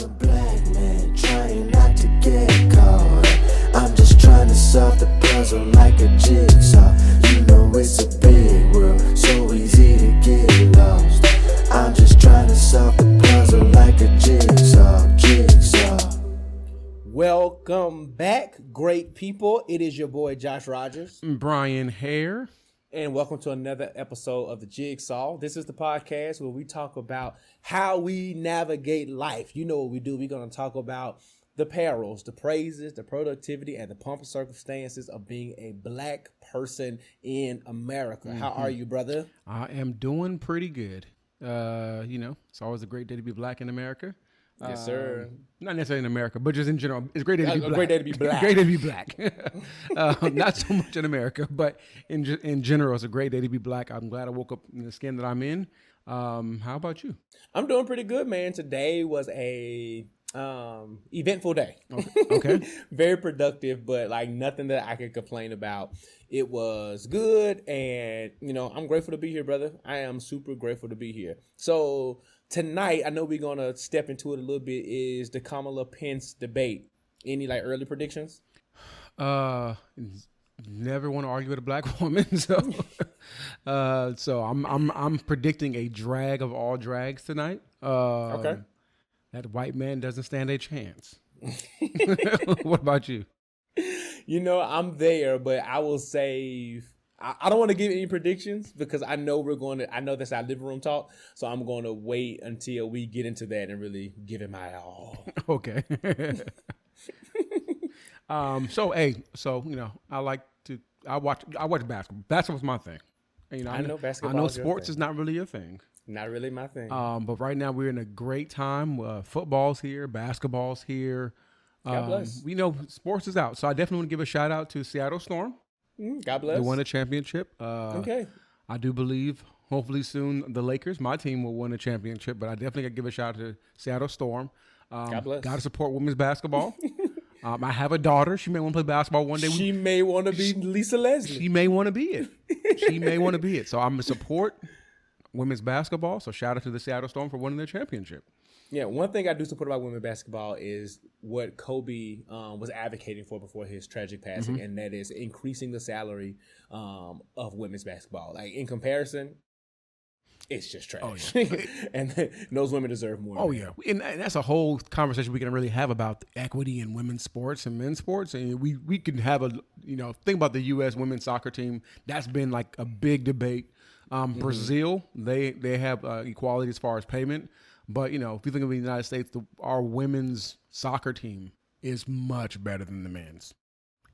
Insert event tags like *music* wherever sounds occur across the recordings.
I'm a black man trying not to get caught. I'm just trying to solve the puzzle like a jigsaw. You know it's a big world, so easy to get lost. I'm just trying to solve the puzzle like a jigsaw, jigsaw. Welcome back, great people. It is your boy Josh Rogers, Brian Hare. And welcome to another episode of the Jigsaw. This is the podcast where we talk about how we navigate life. You know what we do. We're going to talk about the perils, the praises, the productivity, and the pump circumstances of being a black person in America. How are you, brother? I am doing pretty good. Uh, you know, it's always a great day to be black in America. Yes, sir. Um, not necessarily in America, but just in general, it's a great day to A- be a *laughs* black. great day to be black. great day to be black. um, not so much in America, but in in general, it's a great day to be black. I'm glad I woke up in the skin that I'm in. Um, how about you? I'm doing pretty good, man. Today was a um eventful day. Okay. *laughs* Very productive, but like nothing that I could complain about. It was good and you know, I'm grateful to be here, brother. I am super grateful to be here. So tonight, I know we're gonna step into it a little bit, is the Kamala Pence debate. Any like early predictions? Uh, never want to argue with a black *laughs* woman, so uh, so I'm I'm I'm predicting a drag of all drags tonight. Uh, Okay. that white man doesn't stand a chance. *laughs* what about you? *laughs* You know, I'm there, but I will say I, I don't want to give any predictions because I know we're going to. I know that's our living room talk, so I'm going to wait until we get into that and really give it my all. *laughs* Okay. *laughs* um. So hey. So you know, I like to. I watch. I watch basketball. Basketball's my thing. You know, I know basketball. I know sports is not really your thing. Not really my thing. Um, but right now we're in a great time. Uh, football's here, basketball's here. God Um, bless. We know sports is out, so I definitely want to give a shout out to Seattle Storm. Mm, God bless. They won a championship. Uh, okay. I do believe, hopefully soon, the Lakers, my team, will win a championship. But I definitely got to give a shout out to Seattle Storm. Um, God bless. Got to support women's basketball. *laughs* um, I have a daughter. She may want to play basketball one day. We- She may want to be Lisa Leslie. she may want to be it. *laughs* she may want to be it. So I'm gonna support women's basketball. So shout out to the Seattle Storm for winning their championship. Yeah, one thing I do support about women basketball is what Kobe um, was advocating for before his tragic passing, Mm-hmm. and that is increasing the salary um, of women's basketball. Like in comparison, it's just trash, *laughs* and those women deserve more. Oh yeah, and, and that's a whole conversation we can really have about equity in women's sports and men's sports, and we we can have a you know think about the U.S. women's soccer team. That's been like a big debate. Um, Brazil, they they have uh, equality as far as payment, but you know if you think of the United States, the, our women's soccer team is much better than the men's,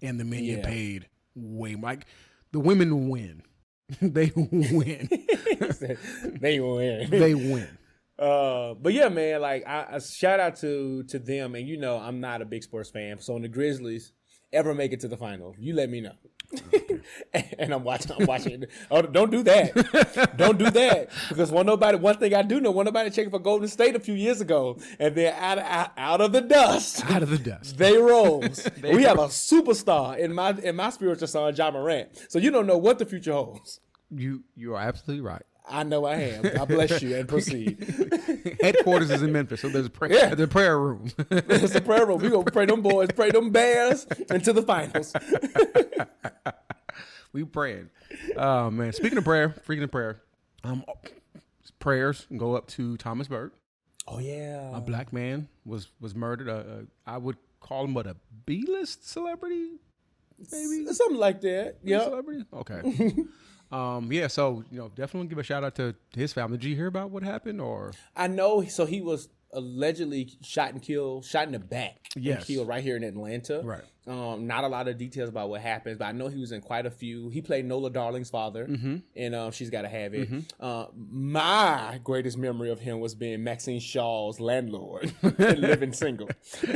and the men Yeah. get paid way like the women win, *laughs* they win, *laughs* they win. *laughs* they win. Uh, but yeah, man, like I, I shout out to to them, and you know I'm not a big sports fan, so when the Grizzlies ever make it to the final, you let me know. *laughs* and I'm watching. I'm watching. Oh, don't do that! don't do that because one nobody. One thing I do know, one nobody checking for Golden State a few years ago, and they're out of, out, out of the dust. Out of the dust. They rose. *laughs* we have a superstar in my in my spiritual son, Ja Morant. So you don't know what the future holds. You you are absolutely right. I know I am. God bless you and proceed. *laughs* Headquarters is in Memphis, so there's a prayer. Yeah. There's a prayer room. *laughs* It's a prayer room. We gonna pray them boys, pray them bears into the finals. *laughs* we praying. Oh man! Speaking of prayer, freaking of prayer, um, prayers go up to Thomas Byrd. Oh yeah. A black man was was murdered. Uh, I would call him what a B-list celebrity, maybe Something like that. Yeah. celebrity. Okay. Um. Yeah. So you know, definitely give a shout out to his family. Did you hear about what happened or? I know so he was allegedly shot and killed, shot in the back Yes. and killed right here in Atlanta. Right. Um, not a lot of details about what happens, but I know he was in quite a few. He played Nola Darling's father, Mm-hmm. and um, she's got to have it. Uh, my greatest memory of him was being Maxine Shaw's landlord, *laughs* and living single. *laughs*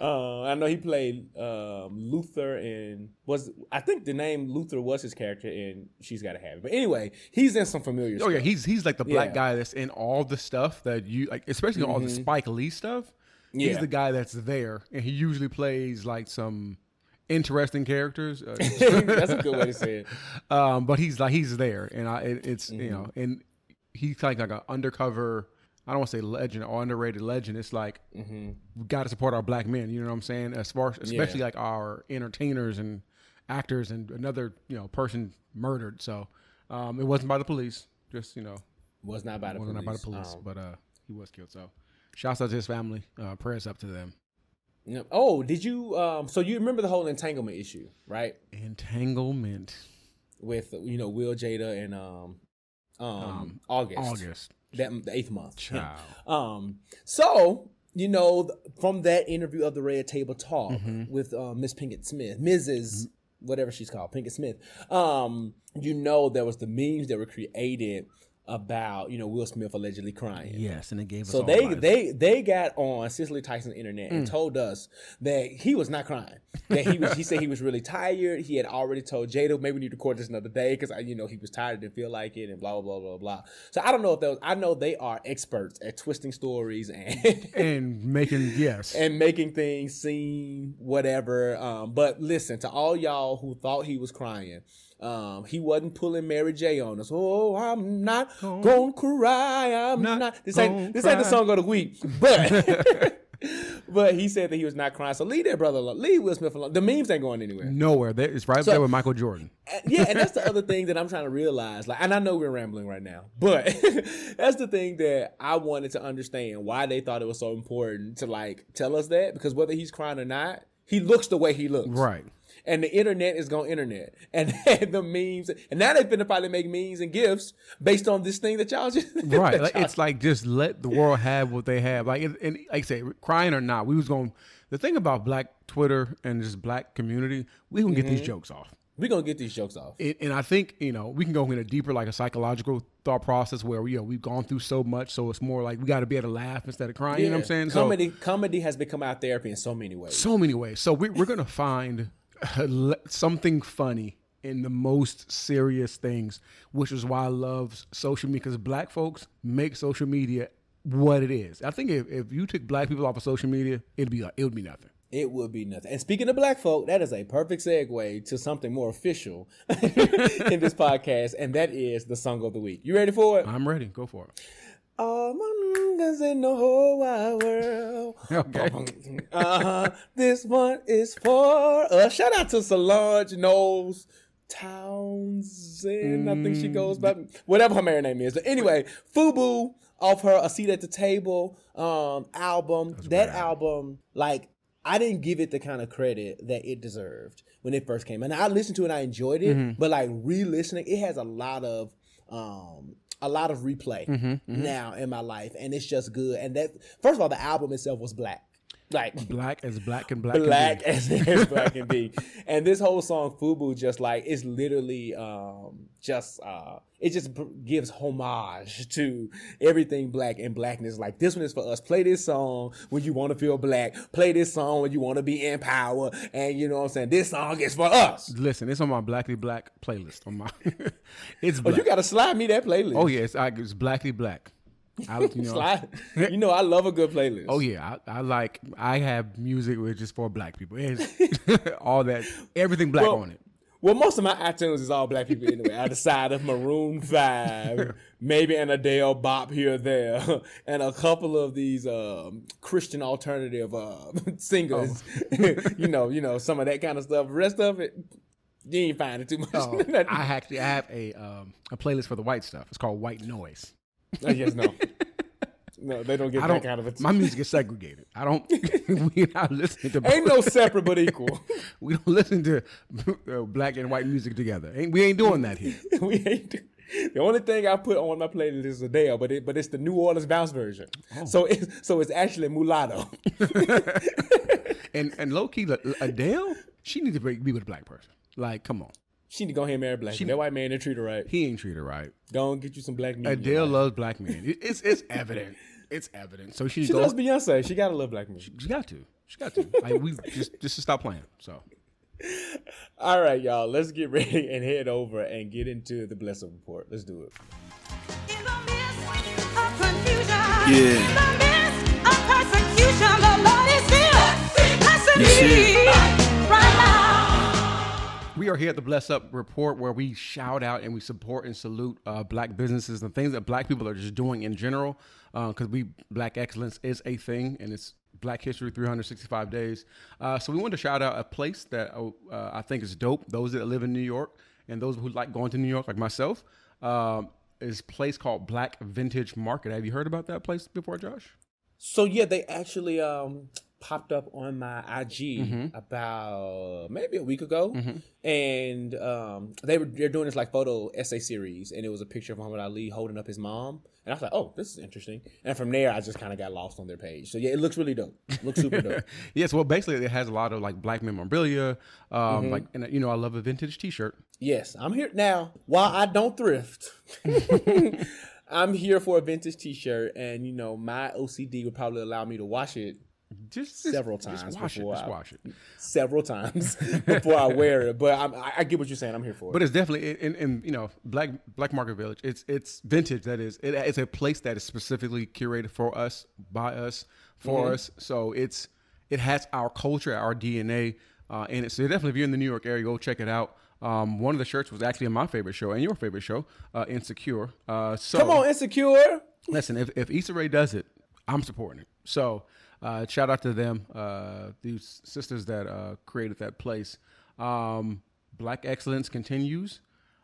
uh, I know he played um, Luther and was I think the name Luther was his character and She's Got to Have It. But anyway, he's in some familiar. Oh yeah, he's he's like the black Yeah. guy that's in all the stuff that you like, especially all the Spike Lee stuff. He's the guy that's there, and he usually plays like some interesting characters. Uh, *laughs* That's a good way to say it. *laughs* um, but he's like he's there, and I, it, it's Mm-hmm. you know, and he's like like an undercover I don't want to say legend or underrated legend. It's like we got to support our black men. You know what I'm saying? As far, especially Yeah. like our entertainers and actors, and another you know person murdered. So um, it wasn't by the police. Just you know, Was not by the wasn't police. by the police, Um, but uh, he was killed. So shouts out to his family. Uh, prayers up to them. Oh, did you? Um, so you remember the whole entanglement issue, right? Entanglement. With you know Will Jada and um, um, August. August. That the eighth month. Child. *laughs* Um, so you know, th- from that interview of the Red Table Talk Mm-hmm. with uh, Miss Pinkett Smith, missus whatever she's called, Pinkett Smith. Um, you know, there was the memes that were created about you know Will Smith allegedly crying. Yes, and it gave us. So all they life. they they got on Cicely Tyson's internet Mm. and told us that he was not crying. That he was he said he was really tired. He had already told Jada maybe we need to record this another day because you know he was tired didn't feel like it and blah blah blah blah blah. So I don't know if those I know they are experts at twisting stories and *laughs* and making yes. and making things seem whatever. Um, but listen to all y'all who thought he was crying. Um, he wasn't pulling Mary J on us. Oh, I'm not gonna cry. I'm Not not. This ain't this ain't the song of the week, but. *laughs* But he said that he was not crying. So leave that brother alone. Leave Will Smith alone. The memes ain't going anywhere. Nowhere. That- It's right So- there with Michael Jordan. Uh, yeah, and that's the other thing that I'm trying to realize. Like, and I know we're rambling right now, but *laughs* that's the thing that I wanted to understand why they thought it was so important to like tell us that because whether he's crying or not, he looks the way he looks, Right. And the internet is going internet, *laughs* and the memes, and now they've been probably make memes and gifs based on this thing that y'all just *laughs* Right. Like, it's like just let the world have what they have. Like and, and like I say, crying or not, we was going. The thing about Black Twitter and this Black community, we can get these Mm-hmm. jokes off. We gonna get these jokes off. It, and I think you know we can go in a deeper, like a psychological thought process where you know we've gone through so much, so it's more like we got to be able to laugh instead of crying. You know what I'm saying? So- Comedy, comedy has become our therapy in so many ways. so many ways. So we, we're gonna find *laughs* something funny in the most serious things, which is why I love social media because black folks make social media what it is. I think if, if you took black people off of social media, it'd be it would be nothing. It would be nothing. And speaking of black folk, that is a perfect segue to something more official *laughs* in this podcast, and that is the song of the week. You ready for it? I'm ready. Go for it. All my niggas in the whole wide world. Okay. Uh-huh. This one is for us. Shout out to Solange Knowles Townsend. I think she goes by whatever her married name is. But anyway, Fubu off her A Seat at the Table um album. That album, like I didn't give it the kind of credit that it deserved when it first came. And I listened to it and I enjoyed it, mm-hmm. but like re-listening, it has a lot of um a lot of replay mm-hmm, mm-hmm. now in my life and it's just good. And that first of all, the album itself was black. Like Black as black and black. can black be. as, *laughs* as black can be. *laughs* And this whole song Fubu just like it's literally um just uh it just gives homage to everything black and blackness. Like this one is for us. Play this song when you want to feel black. Play this song when you want to be in power. And you know what I'm saying? This song is for us. Listen, it's on my Blackly Black playlist. On my, *laughs* it's Oh, you gotta slide me that playlist. oh yeah, it's, I, it's Blackly Black. I, you *laughs* know, Slide. you know I love a good playlist. Oh yeah, I, I like. I have music which is for black people. *laughs* All that, everything black Well, on it. Well, most of my iTunes is all black people anyway. I decided Maroon Five, *laughs* maybe an Adele bop here or there, and a couple of these um, Christian alternative uh, singers. you know, you know some of that kind of stuff. The rest of it, you ain't finding too much. Oh, I actually have a um, a playlist for the white stuff. It's called White Noise. I guess no. *laughs* No, they don't get I that don't. kind of a. my music is segregated. I don't. *laughs* *laughs* we not listening to. Ain't no separate but equal. we don't listen to uh, black and white music together. Ain't, we ain't doing that here. we ain't. do- The only thing I put on my playlist is Adele, but it but it's the New Orleans bounce version. Oh. So it's so it's actually mulatto. And and low key, Adele, she needs to be with a black person. Like, come on, She need to go ahead and marry a black. Man. That white man didn't treat her right. he ain't treat her right. Go and get you some black meat. Adele loves black men. It's it's evident. It's evident. So she, She go. loves Beyonce. She gotta love black meat. She got to. She got to. Like we just just to stop playing. So *laughs* All right, y'all. Let's get ready and head over and get into the blessing report. Let's do it. In the midst of confusion, Yeah. in the we are here at the Bless Up Report where we shout out and we support and salute uh, black businesses and things that black people are just doing in general. Because we black excellence is a thing and it's Black History 365 days. Uh, so we wanted to shout out a place that uh, I think is dope. Those that live in New York and those who like going to New York, like myself, um, is place called Black Vintage Market. Have you heard about that place before, Josh? So yeah, they actually um popped up on my IG Mm-hmm. about maybe a week ago, and um they were they're doing this like photo essay series, and it was a picture of Muhammad Ali holding up his mom, and I was like, oh, this is interesting. And from there, I just kind of got lost on their page. So yeah, it looks really dope. looks super dope. *laughs* Yes, well, basically, it has a lot of like black memorabilia. Um, Mm-hmm. Like, and you know, I love a vintage T-shirt. Yes, I'm here now. While I don't thrift, *laughs* *laughs* I'm here for a vintage T-shirt, and you know my OCD would probably allow me to wash it Just Several just times wash before it. Just I- wash it. several times *laughs* before I wear it. But I'm, I, I get what you're saying. I'm here for it. But it's definitely in, in you know Black Black Market Vintage. It's it's vintage. That is, it, it's a place that is specifically curated for us, by us, for Mm-hmm. us. So it's it has our culture, our DNA uh, in it. So definitely, if you're in the New York area, go check it out. Um, one of the shirts was actually in my favorite show and your favorite show, uh, Insecure. Uh, so Come on, insecure. listen, if, if Issa Rae does it, I'm supporting it. So uh, shout out to them, uh, these sisters that uh, created that place. Um, Black excellence continues.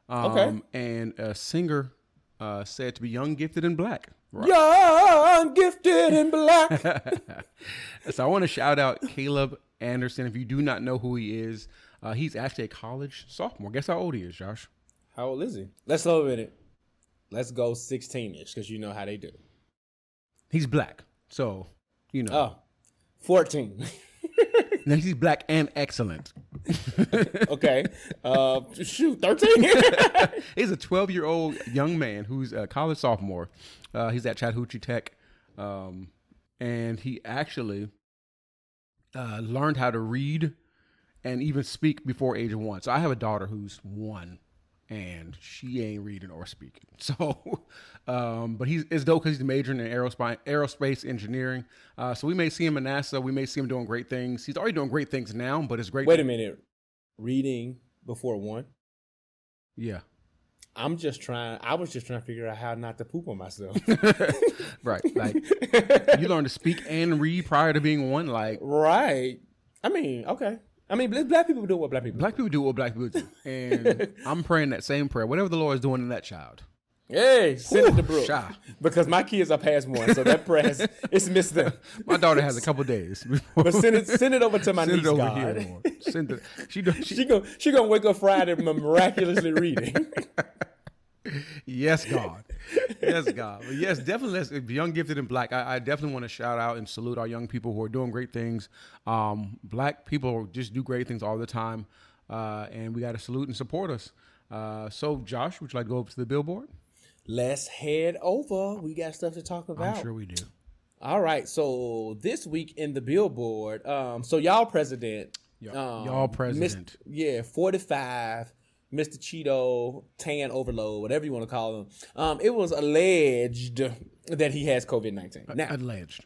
Um, Okay. And a singer uh, said to be young, gifted, and black. Right. Young, gifted, and black. *laughs* So I want to shout out Caleb Anderson. If you do not know who he is, uh, he's actually a college sophomore. Guess how old he is, Josh? How old is he? Let's a minute. Let's go 16 ish because you know how they do. He's black. So, you know. Oh, 14. *laughs* Now, he's black and excellent. *laughs* okay. Uh, shoot, 13. *laughs* He's a 12 year old young man who's a college sophomore. Uh, he's at Chattahoochee Tech. Um, and he actually uh, learned how to read and even speak before age one. So I have a daughter who's one and she ain't reading or speaking. *laughs* So, um, but he's it's dope because he's majoring in aerospace, aerospace engineering. Uh, so we may see him in NASA. We may see him doing great things. He's already doing great things now, but it's great. Wait a minute. Reading before one. Yeah. I'm just trying. I was just trying to figure out how not to poop on myself. *laughs* Right. Like *laughs* you learn to speak and read prior to being one. Like right. I mean, okay. I mean, black people do what black people do. black people do what black people do, *laughs* and I'm praying that same prayer. Whatever the Lord is doing in that child. Hey, send it to Brooke. shy. Because my kids are past one, so that prayer has, it's missed them. *laughs* My daughter has a couple days. But send it, send it over to my *laughs* Send niece, it over God. here. Send it. She, do- she, She gonna she gonna wake up Friday miraculously reading. yes, God. Yes, God. But yes, definitely. Let's, young, gifted, and black, I, I definitely want to shout out and salute our young people who are doing great things. Um, black people just do great things all the time, uh, and we got to salute and support us. Uh, so, Josh, would you like to go up to the billboard? Let's head over. We got stuff to talk about. I'm sure we do. All right. So this week in the Billboard, um, so y'all president, Y'all- um, y'all president. yeah, forty five, Mr. Cheeto, tan overload, whatever you want to call him. Um, it was alleged that he has COVID nineteen. Now, Alleged.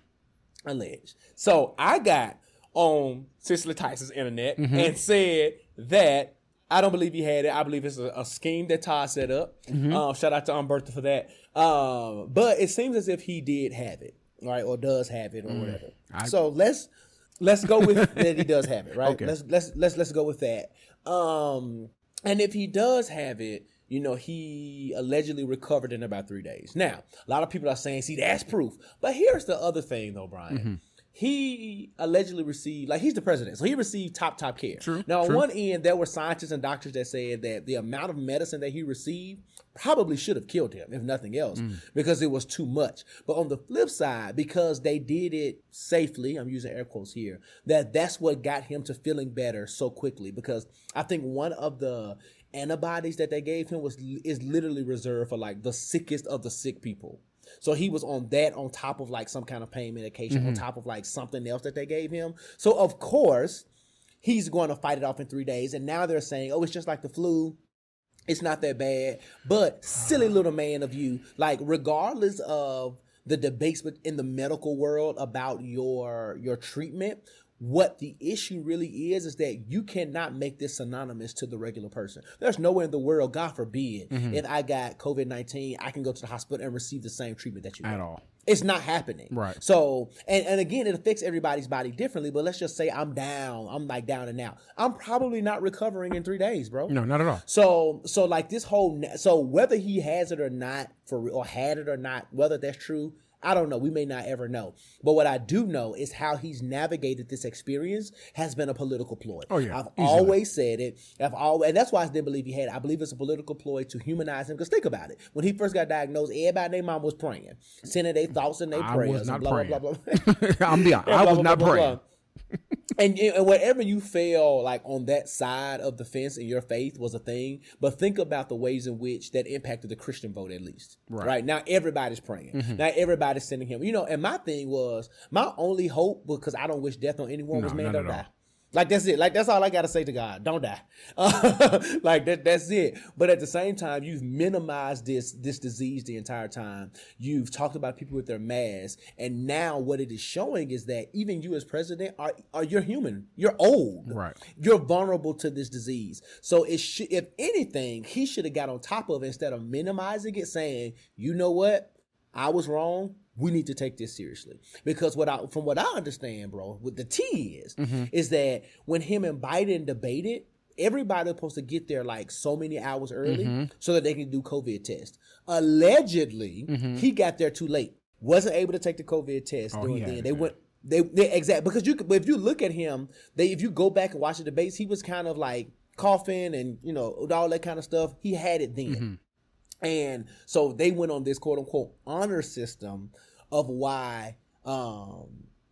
alleged. So I got on Cicely Tyson's internet Mm-hmm. and said that I don't believe he had it. I believe it's a, a scheme that Todd set up. Mm-hmm. Um, shout out to Umberto for that. Um, but it seems as if he did have it, right, or does have it, or whatever. so let's let's go with *laughs* that he does have it, right? Okay. Let's let's let's let's go with that. Um, and if he does have it, you know, he allegedly recovered in about three days. Now, a lot of people are saying, see, that's proof. But here's the other thing, though, Brian. Mm-hmm. He allegedly received, like, he's the president, so he received top, top care. True, Now, on true. one end, there were scientists and doctors that said that the amount of medicine that he received probably should have killed him, if nothing else, Mm. because it was too much. But on the flip side, because they did it safely, I'm using air quotes here, that that's what got him to feeling better so quickly. Because I think one of the antibodies that they gave him was is literally reserved for like the sickest of the sick people. So he was on that on top of like some kind of pain medication, on top of like something else that they gave him. So of course, he's going to fight it off in three days. And now they're saying, oh, it's just like the flu. It's not that bad. But silly little man of you, like regardless of the debates in the medical world about your your treatment, what the issue really is is that you cannot make this synonymous to the regular person. There's nowhere in the world, God forbid, Mm-hmm. if I got COVID nineteen, I can go to the hospital and receive the same treatment that you At get. all. It's not happening. Right. So, and, and again, it affects everybody's body differently. But let's just say I'm down. I'm like down and out. I'm probably not recovering in three days, bro. No, not at all. So, so like this whole, so whether he has it or not, for or had it or not, whether that's true, I don't know. We may not ever know. But what I do know is how he's navigated this experience has been a political ploy. Oh, yeah, I've easily. always said it. I've always, and that's why I didn't believe he had it. I believe it's a political ploy to humanize him. Because think about it. When he first got diagnosed, everybody and their mom was praying, sending their thoughts and their I prayers. was not blah, praying. Blah, blah, *laughs* *laughs* blah, blah. I'm I was not praying. And, and whatever you feel like on that side of the fence in your faith was a thing, but think about the ways in which that impacted the Christian vote at least. Right, now, everybody's praying. Mm-hmm. Now everybody's sending him. You know, and my thing was my only hope because I don't wish death on anyone was No, man not don't at all. Like that's it. Like that's all I gotta say to God. Don't die. Uh, *laughs* like that. That's it. But at the same time, you've minimized this this disease the entire time. You've talked about people with their masks, and now what it is showing is that even you as president are are you're human. You're old. Right. You're vulnerable to this disease. So it should, if anything, he should have got on top of it instead of minimizing it, saying, you know what, I was wrong. We need to take this seriously because what I, from what I understand, bro, what the T is, is that when him and Biden debated, everybody was supposed to get there like so many hours early so that they can do COVID test. Allegedly, he got there too late, wasn't able to take the COVID test Oh, had then. They went. They, they exactly because you but if you look at him, they if you go back and watch the debates, he was kind of like coughing and you know all that kind of stuff. He had it then. Mm-hmm. And so they went on this quote unquote honor system of why, um,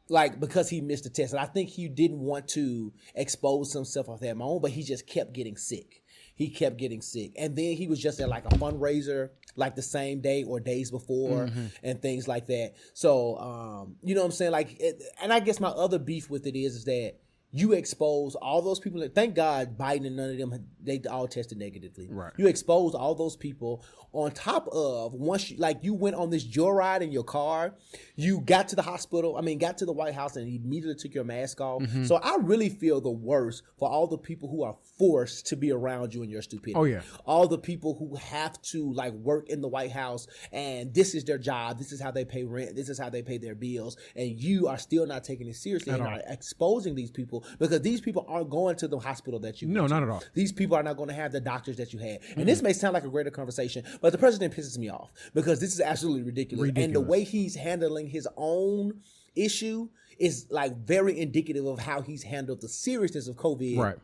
like because he missed the test. And I think he didn't want to expose himself of that moment, but he just kept getting sick. He kept getting sick. And then he was just at like a fundraiser like the same day or days before and things like that. So, um, you know what I'm saying? Like, it, and I guess my other beef with it is, is that you expose all those people. Thank God Biden and none of them, they all tested negatively. Right. You expose all those people on top of once you, like you went on this joyride in your car, you got to the hospital, I mean, got to the White House and immediately took your mask off. Mm-hmm. So I really feel the worst for all the people who are forced to be around you in your stupidity. Oh, yeah. All the people who have to like work in the White House and this is their job, this is how they pay rent, this is how they pay their bills, and you are still not taking it seriously and all. are exposing these people because these people aren't going to the hospital that you No, not at all. These people are not going to have the doctors that you had. And this may sound like a greater conversation, but the president pisses me off because this is absolutely ridiculous. And the way he's handling his own issue is like very indicative of how he's handled the seriousness of COVID Right.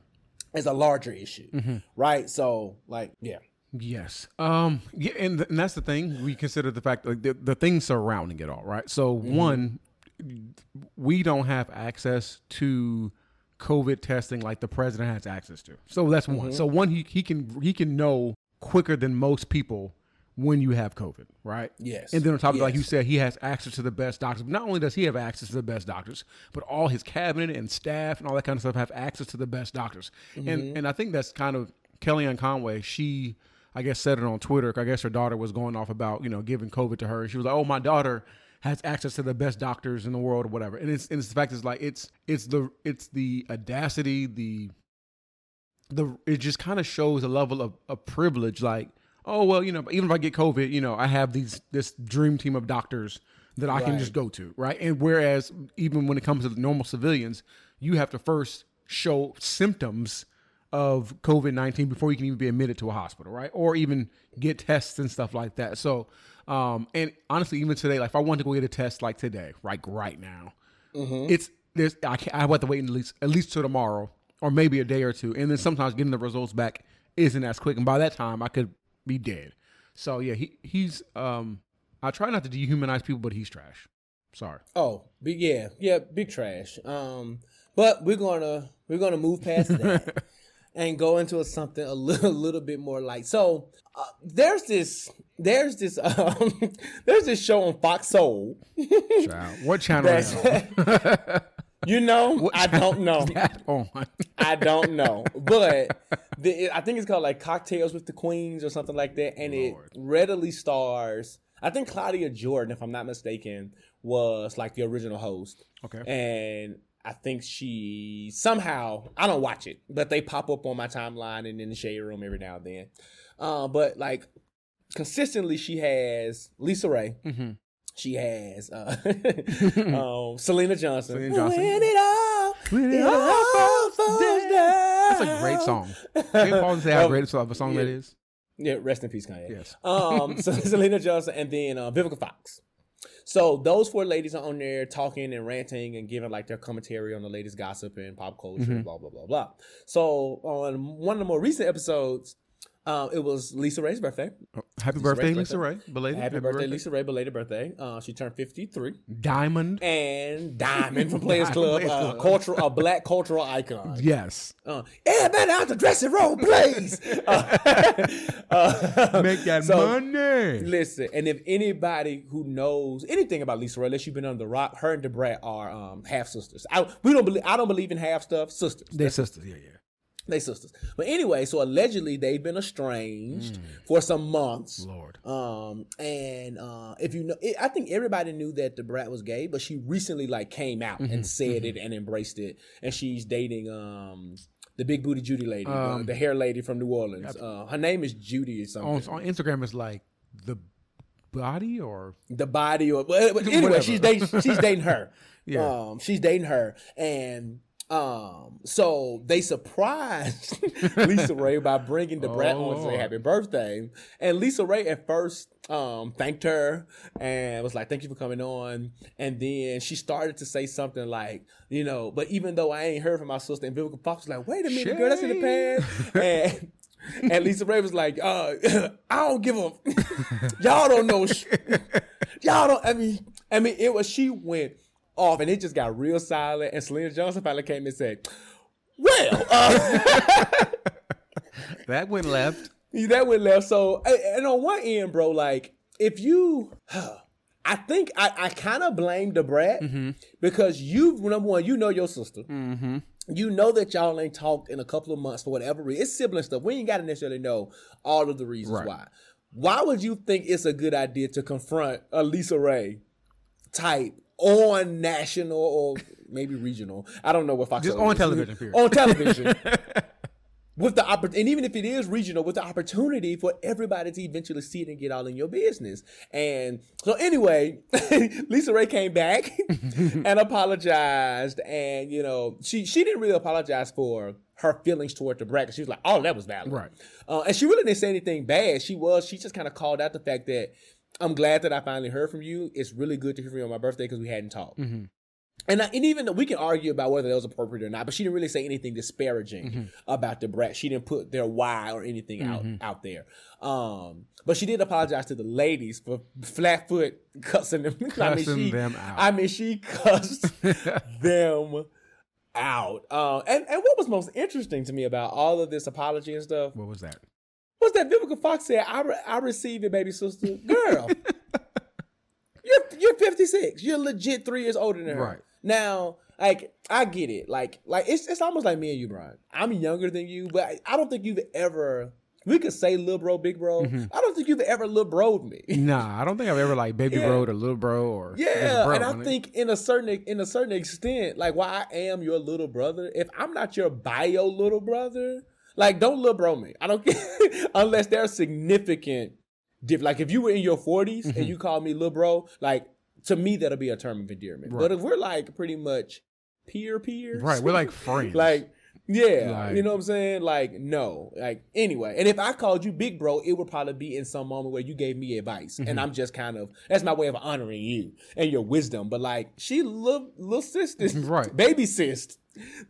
as a larger issue. Right? So, like, yeah. Yes. Um. Yeah, and, th- and that's the thing. We consider the fact like the, the things surrounding it all, right? So one, we don't have access to COVID testing like the president has access to. So that's one. Mm-hmm. So one, he he can he can know quicker than most people when you have COVID, right? Yes. And then on top of it, like you said, he has access to the best doctors. But not only does he have access to the best doctors, but all his cabinet and staff and all that kind of stuff have access to the best doctors. And mm-hmm. and I think that's kind of Kellyanne Conway. She, I guess, said it on Twitter. I guess her daughter was going off about you know giving COVID to her. She was like, "Oh, my daughter." Has access to the best doctors in the world, or whatever, and it's and it's the fact is like it's it's the it's the audacity, the the it just kind of shows a level of, of privilege like oh well you know even if i get covid you know i have these this dream team of doctors that i can just go to right? And whereas even when it comes to the normal civilians you have to first show symptoms of covid-19 before you can even be admitted to a hospital right? Or even get tests and stuff like that. So um and honestly even today like if i wanted to go get a test like today like right now it's there's I can't, I have to wait at least at least till tomorrow or maybe a day or two, and then sometimes getting the results back isn't as quick, and by that time I could be dead. So yeah, he he's um I try not to dehumanize people, but he's trash. Sorry. Oh, big yeah, yeah, big trash. Um, but we're gonna we're gonna move past that *laughs* and go into something a little *laughs* a little bit more light. So uh, there's this there's this *laughs* um there's this show on Fox Soul. What channel is *laughs* you know, I don't know. I don't know, but the, I think it's called like Cocktails with the Queens or something like that, and it readily stars. I think Claudia Jordan, if I'm not mistaken, was like the original host. Okay. and I think she somehow I don't watch it, but they pop up on my timeline and in the shade room every now and then. Uh, but like consistently, she has LisaRaye. Mhm. She has uh, *laughs* *laughs* um, Syleena Johnson. Syleena Johnson. When it all, When it all all falls down. That's a great song. Can you pause say how *laughs* Oh, great of a song that yeah. is? Yeah, rest in peace, Kanye. Yes. Um, so Syleena Johnson and then uh, Vivica Fox. So those four ladies are on there talking and ranting and giving like their commentary on the latest gossip and pop culture, Mm-hmm. blah blah blah blah. So on one of the more recent episodes, um, it was LisaRaye's birthday. Happy Lisa birthday, Ray's Lisa birthday. Ray. Belated. Happy, birthday, LisaRaye! Belated birthday. Uh, she turned fifty three. Diamond. And Diamond from *laughs* Players Diamond Club, Players uh, Club. cultural, a black cultural icon. Yes. Uh, everybody out the dressing room, please. *laughs* Uh, *laughs* uh, Make that so, money. Listen, and if anybody who knows anything about Lisa Ray, unless you've been under the rock, her and Da Brat are um, half sisters. I we don't believe I don't believe in half stuff. Sisters, They're sisters. Yeah, yeah. They sisters. But anyway, so allegedly they've been estranged for some months. Lord. Um, and uh, if you know, it, I think everybody knew that Da Brat was gay, but she recently like came out and said it and embraced it, and she's dating um the big booty Judy lady, the- Um, the, hair lady from New Orleans. Uh, her name is Judy or something. On, on Instagram, it's like the body or the body or *laughs* anyway, Whatever. she's dating she's dating her. *laughs* Yeah. Um, she's dating her, and um, so they surprised *laughs* LisaRaye by bringing Da Brat Oh, on to say happy birthday. And LisaRaye at first um thanked her and was like, "Thank you for coming on." And then she started to say something like, you know, but even though I ain't heard from my sister, and Vivica Fox was like, "Wait a minute, girl, that's in the past." And and LisaRaye was like, uh, *laughs* I don't give a *laughs* y'all don't know sh- y'all don't I mean I mean it was she went off and it just got real silent and Syleena Johnson finally came and said, Well, uh, *laughs* that went left. *laughs* that went left. So and on one end, bro, like if you *sighs* I think I, I kind of blame Da Brat because you number one, you know your sister. You know that y'all ain't talked in a couple of months for whatever reason. It's sibling stuff. We ain't got to necessarily know all of the reasons Right. why. Why would you think it's a good idea to confront a LisaRaye type on national or maybe regional? I don't know what Fox Just on is. television, period. On television. *laughs* with the oppor- and even if it is regional, with the opportunity for everybody to eventually see it and get all in your business. And so anyway, *laughs* LisaRaye came back *laughs* and apologized, and you know she she didn't really apologize for her feelings toward the bracket. She was like, "Oh, that was valid," Right. Uh, and she really didn't say anything bad. She was she just kind of called out the fact that. I'm glad that I finally heard from you. It's really good to hear from you on my birthday because we hadn't talked. And, I, and even though we can argue about whether that was appropriate or not, but she didn't really say anything disparaging about Da Brat. She didn't put their why or anything out out there. Um, but she did apologize to the ladies for flat foot cussing them. *laughs* I mean, she, them out. I mean, she cussed *laughs* them out. Uh, and and what was most interesting to me about all of this apology and stuff What was that? Was that Vivica Fox said, "I re- I received it, baby sister, girl." *laughs* you're you're 56. You're legit three years older than her. Right. Now, like I get it. Like like it's it's almost like me and you, Brian. I'm younger than you, but I, I don't think you've ever. We could say little bro, big bro. Mm-hmm. I don't think you've ever little broed me. Nah, I don't think I've ever like baby Yeah. bro or little bro or Yeah, bro. and I think in a certain in a certain extent, like why I am your little brother, if I'm not your bio little brother, like don't little bro me. I don't care *laughs* unless there's significant diff. Like if you were in your 40s Mm-hmm. and you call me little bro, like to me that'll be a term of endearment. But if we're like pretty much peer peers, right, we're like friends. like yeah, Like- you know what I'm saying? Like no, like anyway. And if I called you big bro, it would probably be in some moment where you gave me advice, Mm-hmm. and I'm just kind of that's my way of honoring you and your wisdom. But like she little little sister, *laughs* Right. Baby sis,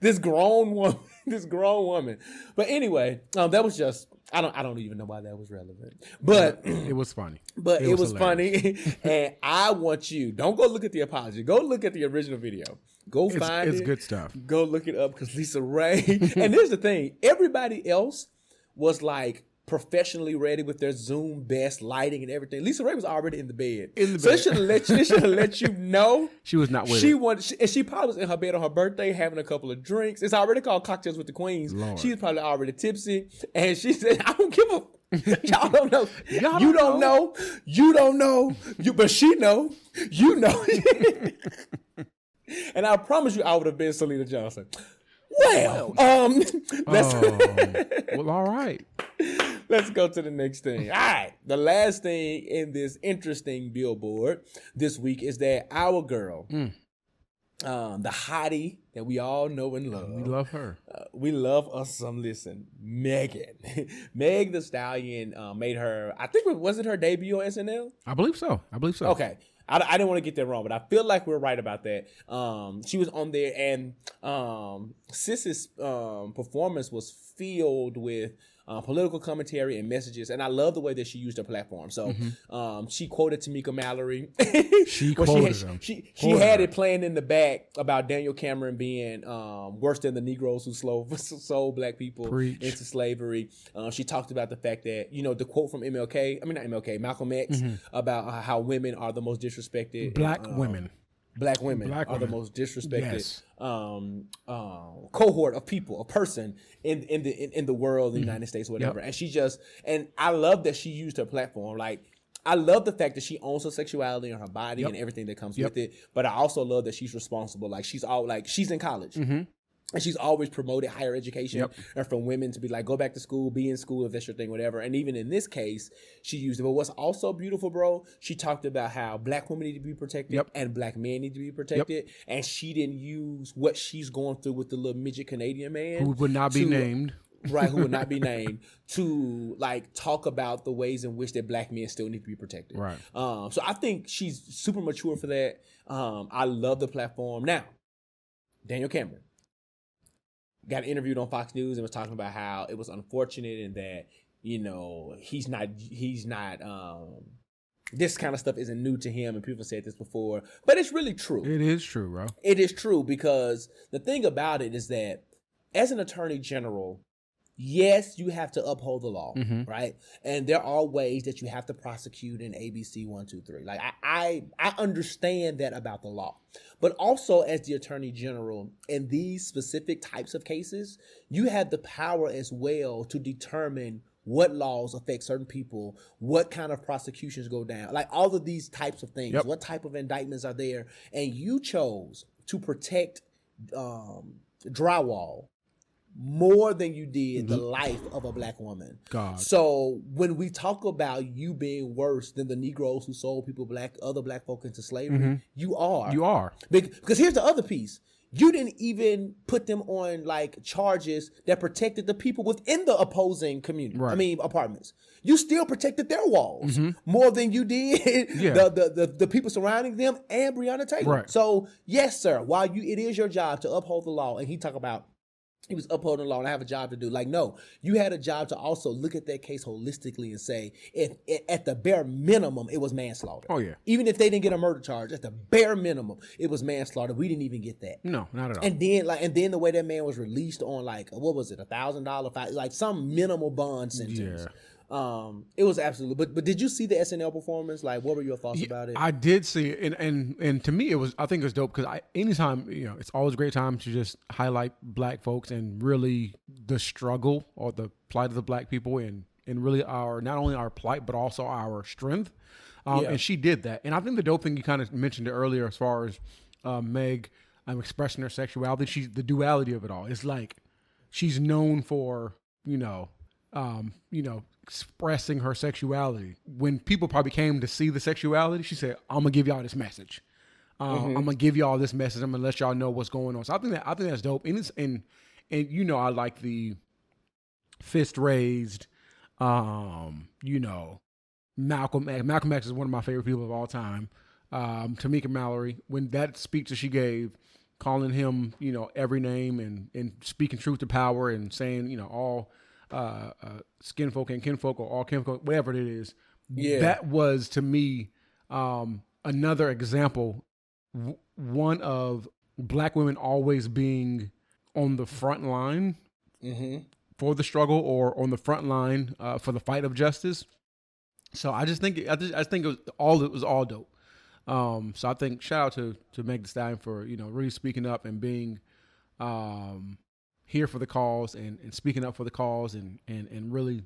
this grown woman, *laughs* this grown woman. But anyway, um, that was just I don't I don't even know why that was relevant, but. it was funny. *clears throat* But it, was, hilarious. funny, *laughs* and I want you. Don't go look at the apology. Go look at the original video. Go It's, find it's it. good stuff. Go look it up because LisaRaye. *laughs* and here's the thing: everybody else was like professionally ready with their Zoom best lighting and everything. LisaRaye was already in the bed. In the so bed. it should let you. Should have let you know. *laughs* She was not with she it. wanted, she, and she probably was in her bed on her birthday having a couple of drinks. It's already called cocktails with the queens. Lord. She's probably already tipsy, and she said, "I don't give a." *laughs* Y'all don't know. Y'all you don't don't know. You don't know. You, but she know. You know. And I promise you, I would have been Syleena Johnson. Well, um, *laughs* let's Oh, well, all right. *laughs* let's go to the next thing. All right, the last thing in this interesting billboard this week is that our girl, Mm. um, the hottie that we all know and love, We love her. uh, we love us some. Listen, Megan, *laughs* Meg Thee Stallion uh, made her. I think was it her debut on SNL. I believe so. I believe so. Okay. I, I didn't want to get that wrong, but I feel like we're right about that. Um, she was on there, and um, Sis's um, performance was filled with uh, political commentary and messages, and I love the way that she used her platform. So um, she quoted Tamika Mallory. *laughs* She Well, quoted she, him. She she Quoted had her. it playing in the back about Daniel Cameron being um, worse than the Negroes who slow, *laughs* sold black people Preach. into slavery. Um, she talked about the fact that you know the quote from MLK, I mean not MLK, Malcolm X about how women are the most disrespected. Mm-hmm. Black um, women. Black women Black are the most disrespected Yes. um, um, cohort of people, a person in in the in, in the world, the United States, whatever. And she just and I love that she used her platform. Like I love the fact that she owns her sexuality and her body and everything that comes Yep. with it. But I also love that she's responsible. Like she's all like she's in college. Mm-hmm. And she's always promoted higher education Yep. and for women to be like, go back to school, be in school if that's your thing, whatever. And even in this case, she used it. But what's also beautiful, bro, she talked about how black women need to be protected Yep. and black men need to be protected. And she didn't use what she's going through with the little midget Canadian man. Who would not be to- named. Right, who would not be *laughs* named to like talk about the ways in which that black men still need to be protected. Right. Um, so I think she's super mature for that. Um, I love the platform. Now, Daniel Cameron got interviewed on Fox News and was talking about how it was unfortunate and that you know he's not he's not um this kind of stuff isn't new to him and people said this before but it's really true It is true, bro. it is true because the thing about it is that as an attorney general, yes, you have to uphold the law, right? And there are ways that you have to prosecute in ABC one, two, three. Like I, I, I understand that about the law, but also as the attorney general in these specific types of cases, you have the power as well to determine what laws affect certain people, what kind of prosecutions go down, like all of these types of things. Yep. What type of indictments are there? And you chose to protect um, drywall more than you did the life of a black woman. God. So when we talk about you being worse than the Negroes who sold people black other black folk into slavery, you are. You are. Because here's the other piece. You didn't even put them on like charges that protected the people within the opposing community. I mean apartments. You still protected their walls more than you did Mm-hmm. *laughs* Yeah. the, the, the the people surrounding them and Breonna Taylor. Right. So yes, sir. While you it is your job to uphold the law, and he talk about he was upholding the law and I have a job to do. Like, no, you had a job to also look at that case holistically and say, if, if at the bare minimum, it was manslaughter. Oh, yeah. Even if they didn't get a murder charge, at the bare minimum, it was manslaughter. We didn't even get that. No, not at all. And then, like, and then the way that man was released on, like, what was it, a thousand dollar, like some minimal bond sentence. Yeah. Um, it was absolutely. But but did you see the SNL performance? Like, what were your thoughts about it? I did see it, and and and to me, it was I think it was dope because I anytime you know it's always a great time to just highlight black folks and really the struggle or the plight of the black people and and really our not only our plight but also our strength. Um, Yeah. And she did that, and I think the dope thing you kind of mentioned it earlier as far as uh, Meg um, expressing her sexuality, she's the duality of it all. It's like she's known for you know um, you know, expressing her sexuality. When people probably came to see the sexuality, she said, "I'm gonna give y'all this message. Um, I'm gonna give y'all this message. I'm gonna let y'all know what's going on." So I think that I think that's dope. And it's and and you know, I like the fist raised. Um, you know, Malcolm X. Malcolm X is one of my favorite people of all time. Um, Tamika Mallory, when that speech that she gave, calling him, you know, every name and and speaking truth to power and saying, you know, all uh, uh, skin folk and kinfolk or all kinfolk, whatever it is. Yeah. that was to me um, another example. W- one of black women always being on the front line mm-hmm. for the struggle or on the front line uh, for the fight of justice. So I just think I just, I think it was all it was all dope. Um, so I think shout out to to Meg Thee Stallion for you know really speaking up and being um, here for the cause and, and speaking up for the cause and and and really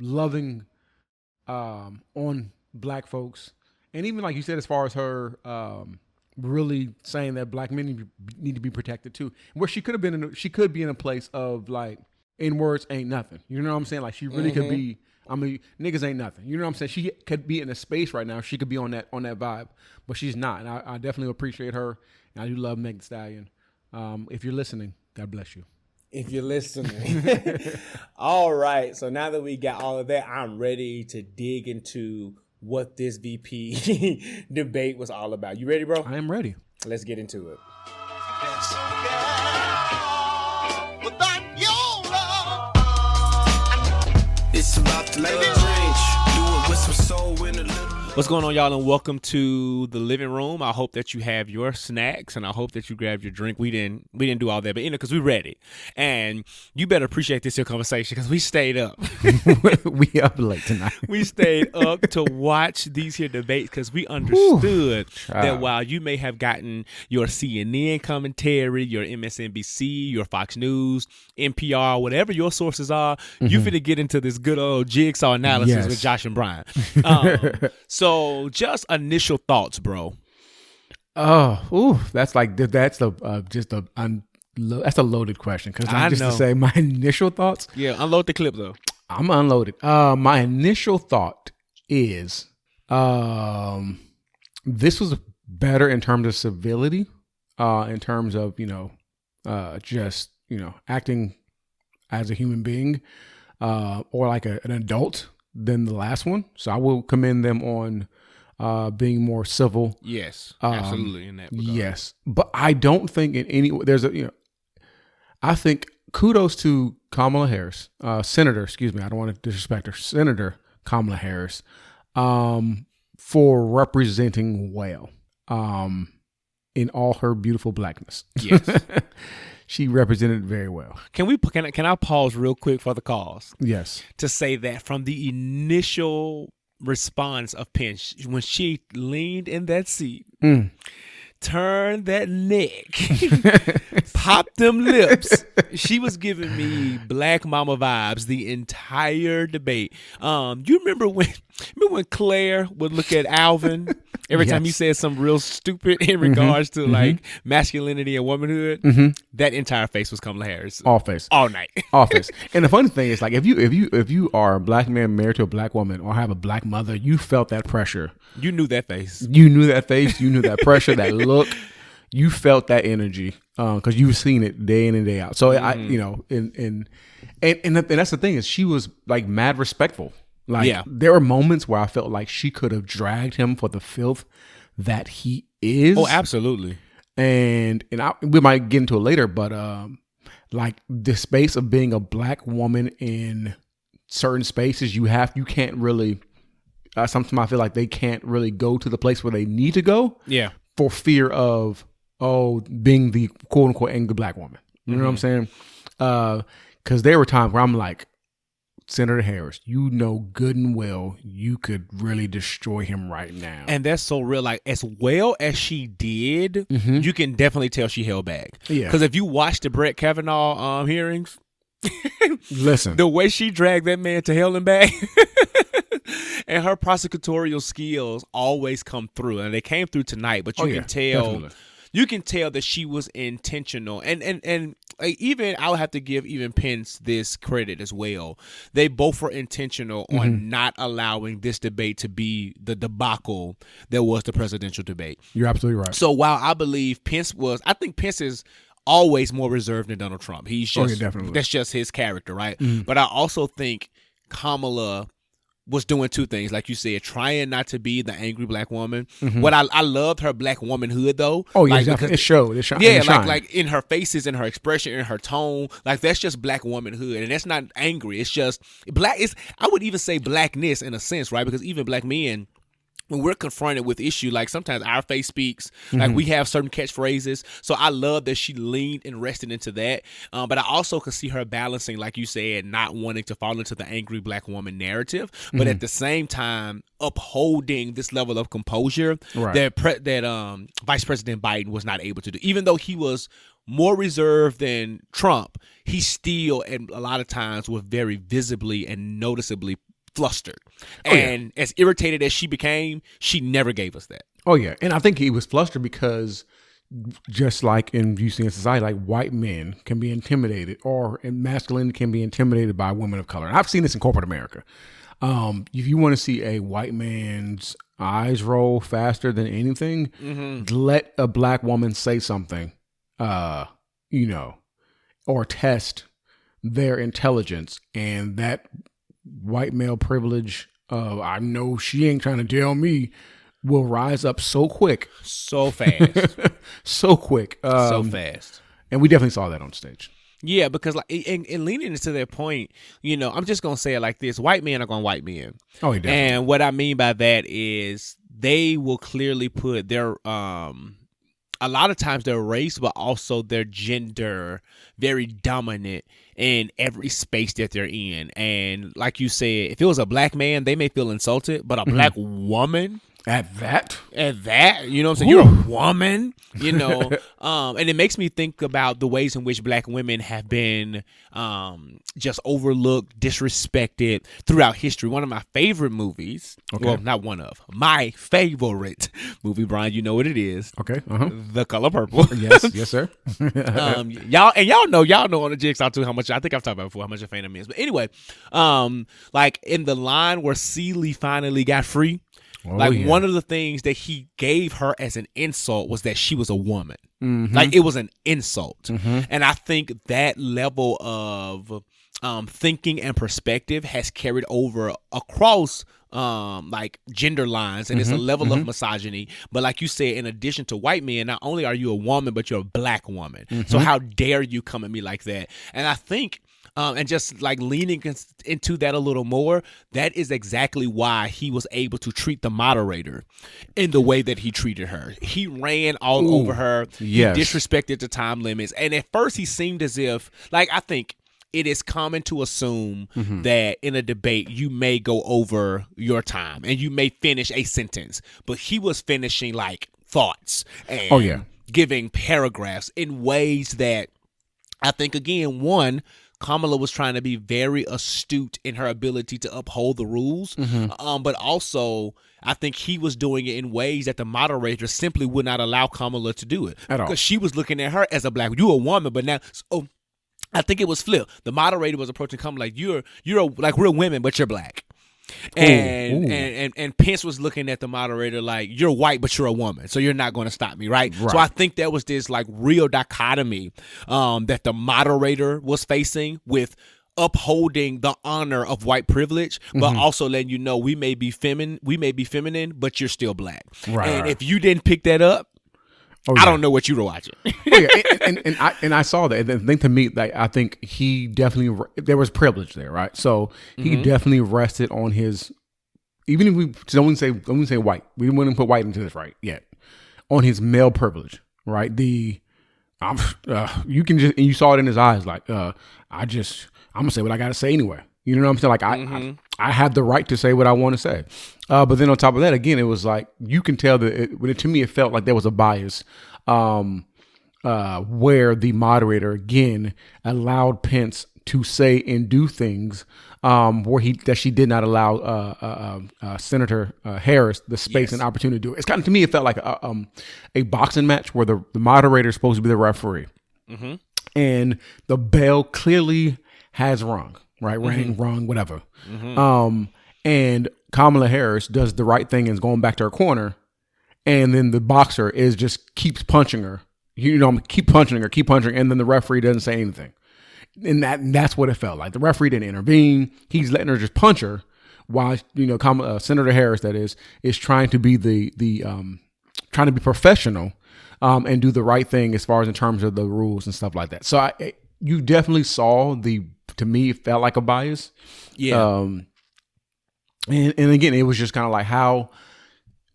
loving um, on black folks and even like you said as far as her um, really saying that black men need to be, need to be protected too. Where she could have been, in a, she could be in a place of like, in words ain't nothing. You know what I'm saying? Like she really could be. I mean, niggas ain't nothing. You know what I'm saying? She could be in a space right now. She could be on that on that vibe, but she's not. And I, I definitely appreciate her. And I do love Meg Thee Stallion. Um, if you're listening, God bless you. If you're listening. *laughs* all right. So now that we got all of that, I'm ready to dig into what this VP *laughs* debate was all about. You ready, bro? I am ready. Let's get into it. What's going on, y'all, and welcome to the living room. I hope that you have your snacks, and I hope that you grabbed your drink. We didn't, we didn't do all that, but you know, because we ready, and you better appreciate this here conversation because we stayed up. *laughs* we up late tonight. *laughs* we stayed up to watch these here debates because we understood that while you may have gotten your CNN commentary, your MSNBC, your Fox News, NPR, whatever your sources are, you finna get into this good old jigsaw analysis Yes. with Josh and Brian. *laughs* Um, so, just initial thoughts, bro. Oh, ooh, that's like that's a uh, just a un, lo- that's a loaded question because I I'm just know. to say my *laughs* initial thoughts. Yeah, unload the clip though. I'm unloaded. Uh, my initial thought is, um, this was better in terms of civility, uh, in terms of you know, uh, just you know, acting as a human being, uh, or like a, an adult than the last one. So I will commend them on, uh, being more civil Yes, Um, absolutely. In that, regard. Yes, but I don't think in any there's a you know, I think kudos to Kamala Harris, uh, Senator. Excuse me, I don't want to disrespect her, Senator Kamala Harris, um, for representing well, um, in all her beautiful blackness. Yes. *laughs* she represented very well. Can we? Can I, can I pause real quick for the cause? Yes, to say that from the initial response of Penn, sh- when she leaned in that seat, Mm. turned that neck, *laughs* popped them lips, she was giving me Black Mama vibes the entire debate. Um, you remember when? Remember when Clair would look at Elvin every time he said something real stupid in mm-hmm. regards to mm-hmm. like masculinity and womanhood? Mm-hmm. That entire face was Kamala Harris all face. all night. *laughs* office. And the funny thing is, like, if you if you if you are a black man married to a black woman or have a black mother, you felt that pressure. you knew that face. You knew that face. You knew that pressure, that *laughs* look. You felt that energy uh, because you've seen it day in and day out. So I, Mm-hmm. you know, and and and, and that's the thing is she was like mad respectful. Like Yeah. there were moments where I felt like she could have dragged him for the filth that he is. Oh, absolutely. and and I, we might get into it later, but um, like the space of being a black woman in certain spaces, you have you can't really. Uh, sometimes I feel like they can't really go to the place where they need to go Yeah. for fear of oh being the quote unquote angry black woman. You know what I'm saying? Uh, Because there were times where I'm like, Senator Harris, you know good and well you could really destroy him right now. And that's so real. Like as well as she did, you can definitely tell she held back. Yeah. Because if you watch the Brett Kavanaugh um, hearings, *laughs* Listen, the way she dragged that man to hell and back, *laughs* and her prosecutorial skills always come through, and they came through tonight. But you Oh, yeah, can tell, definitely. you can tell that she was intentional, and and and like, even I'll have to give even Pence this credit as well. They both were intentional Mm-hmm. on not allowing this debate to be the debacle that was the presidential debate. you're absolutely right. So while I believe Pence was, I think Pence is always more reserved than Donald Trump. He's Oh, yeah, just that's just his character, right? Mm-hmm. But I also think Kamala was doing two things, like you said, trying not to be the angry black woman. What I I loved her black womanhood though. Mm-hmm. Oh yeah, like, because- it showed. It shone. yeah, it like like in her faces, in her expression, in her tone, like that's just black womanhood, and that's not angry. It's just black. It's I would even say blackness in a sense, right? Because even black men. When we're confronted with issue, like sometimes our face speaks, Mm-hmm. like we have certain catchphrases. So I love that she leaned and rested into that. Um, but I also could see her balancing, like you said, not wanting to fall into the angry black woman narrative, but Mm-hmm. at the same time upholding this level of composure Right. that pre- that um Vice President Biden was not able to do. Even though he was more reserved than Trump, he still and a lot of times was very visibly and noticeably flustered. Oh, yeah. and as irritated as she became, she never gave us that. Oh yeah, and I think he was flustered because just like in you see in society, like white men can be intimidated, or and masculine can be intimidated by women of color. And I've seen this in corporate America. Um, if you want to see a white man's eyes roll faster than anything, let a black woman say something, uh, you know, or test their intelligence, and that white male privilege of I know she ain't trying to tell me will rise up so quick, So fast, *laughs* so quick, um, so fast. and we definitely saw that on stage. Yeah, because like and, and leaning into their point, you know, I'm just gonna say it like this: white men are going to white men. Oh, he definitely. And what I mean by that is they will clearly put their um a lot of times their race but also their gender very dominant in every space that they're in. And like you said, if it was a black man, they may feel insulted, but a mm-hmm. black woman At that, At that? You know what i'm saying? You're a woman you know. *laughs* Um and it makes me think about the ways in which black women have been um just overlooked disrespected throughout history. One of my favorite movies well not one of my favorite movie brian you know what it is. Okay, uh huh. the color purple. *laughs* Yes, *laughs* yes, sir. um, y'all and y'all know y'all know on the jigsaw too how much I think I've talked about before how much a fan of me is. But anyway, um, like in the line where Celie finally got free, like Oh, yeah. one of the things that he gave her as an insult was that she was a woman. Mm-hmm. Like it was an insult, and I think that level of um, thinking and perspective has carried over across um like gender lines and it's a Mm-hmm. level of misogyny but like you said in addition to white men not only are you a woman but you're a black woman Mm-hmm. so how dare you come at me like that and i think um, and just like leaning into that a little more, that is exactly why he was able to treat the moderator in the way that he treated her. He ran all over her. yes. He disrespected the time limits. And at first, he seemed as if, like, I think it is common to assume Mm-hmm. that in a debate you may go over your time and you may finish a sentence, but he was finishing like thoughts and Oh, yeah. giving paragraphs in ways that I think again, one, Kamala was trying to be very astute in her ability to uphold the rules, Mm-hmm. um, but also I think he was doing it in ways that the moderator simply would not allow Kamala to do it At all. because she was looking at her as a black. You a woman, but now so. I think it was flip. The moderator was approaching Kamala like you're you're a, like we're women, but you're black. And, ooh. and and and Pence was looking at the moderator like you're white, but you're a woman, so you're not going to stop me, right? So I think there was this like real dichotomy um, that the moderator was facing with upholding the honor of white privilege, but Mm-hmm. also letting you know we may be feminine, we may be feminine, but you're still black. Right, and right. if you didn't pick that up, Oh, I don't know what you were watching. *laughs* Oh, yeah, and, and, and I and I saw that. And the thing to me, like I think he definitely there was privilege there, right? So he Mm-hmm. definitely rested on his. Even if we don't say don't even say white, we wouldn't put white into this right yet. On his male privilege, right? The I'm uh, you can just and you saw it in his eyes, like uh, I just I'm gonna say what I gotta say anyway. You know what I'm saying? Like I, I, I have the right to say what I want to say. Uh, but then on top of that, again, it was like you can tell that it, when it, to me it felt like there was a bias, um, uh, where the moderator again allowed Pence to say and do things um, where he that she did not allow uh, uh, uh, uh, Senator uh, Harris the space and opportunity to do it. It's kind of to me it felt like a, um, a boxing match where the, the moderator is supposed to be the referee and the bell clearly has rung, right? Rang, rung, whatever. Um, and Kamala Harris does the right thing and is going back to her corner, and then the boxer is just keeps punching her. You know, keep punching her, keep punching, her, and then the referee doesn't say anything. And that that's what it felt like. The referee didn't intervene. He's letting her just punch her, while you know, Kamala, uh, Senator Harris, that is, is trying to be the the um, trying to be professional um, and do the right thing as far as in terms of the rules and stuff like that. So I- you definitely saw the to me it felt like a bias. yeah. Um, and and again, it was just kind of like how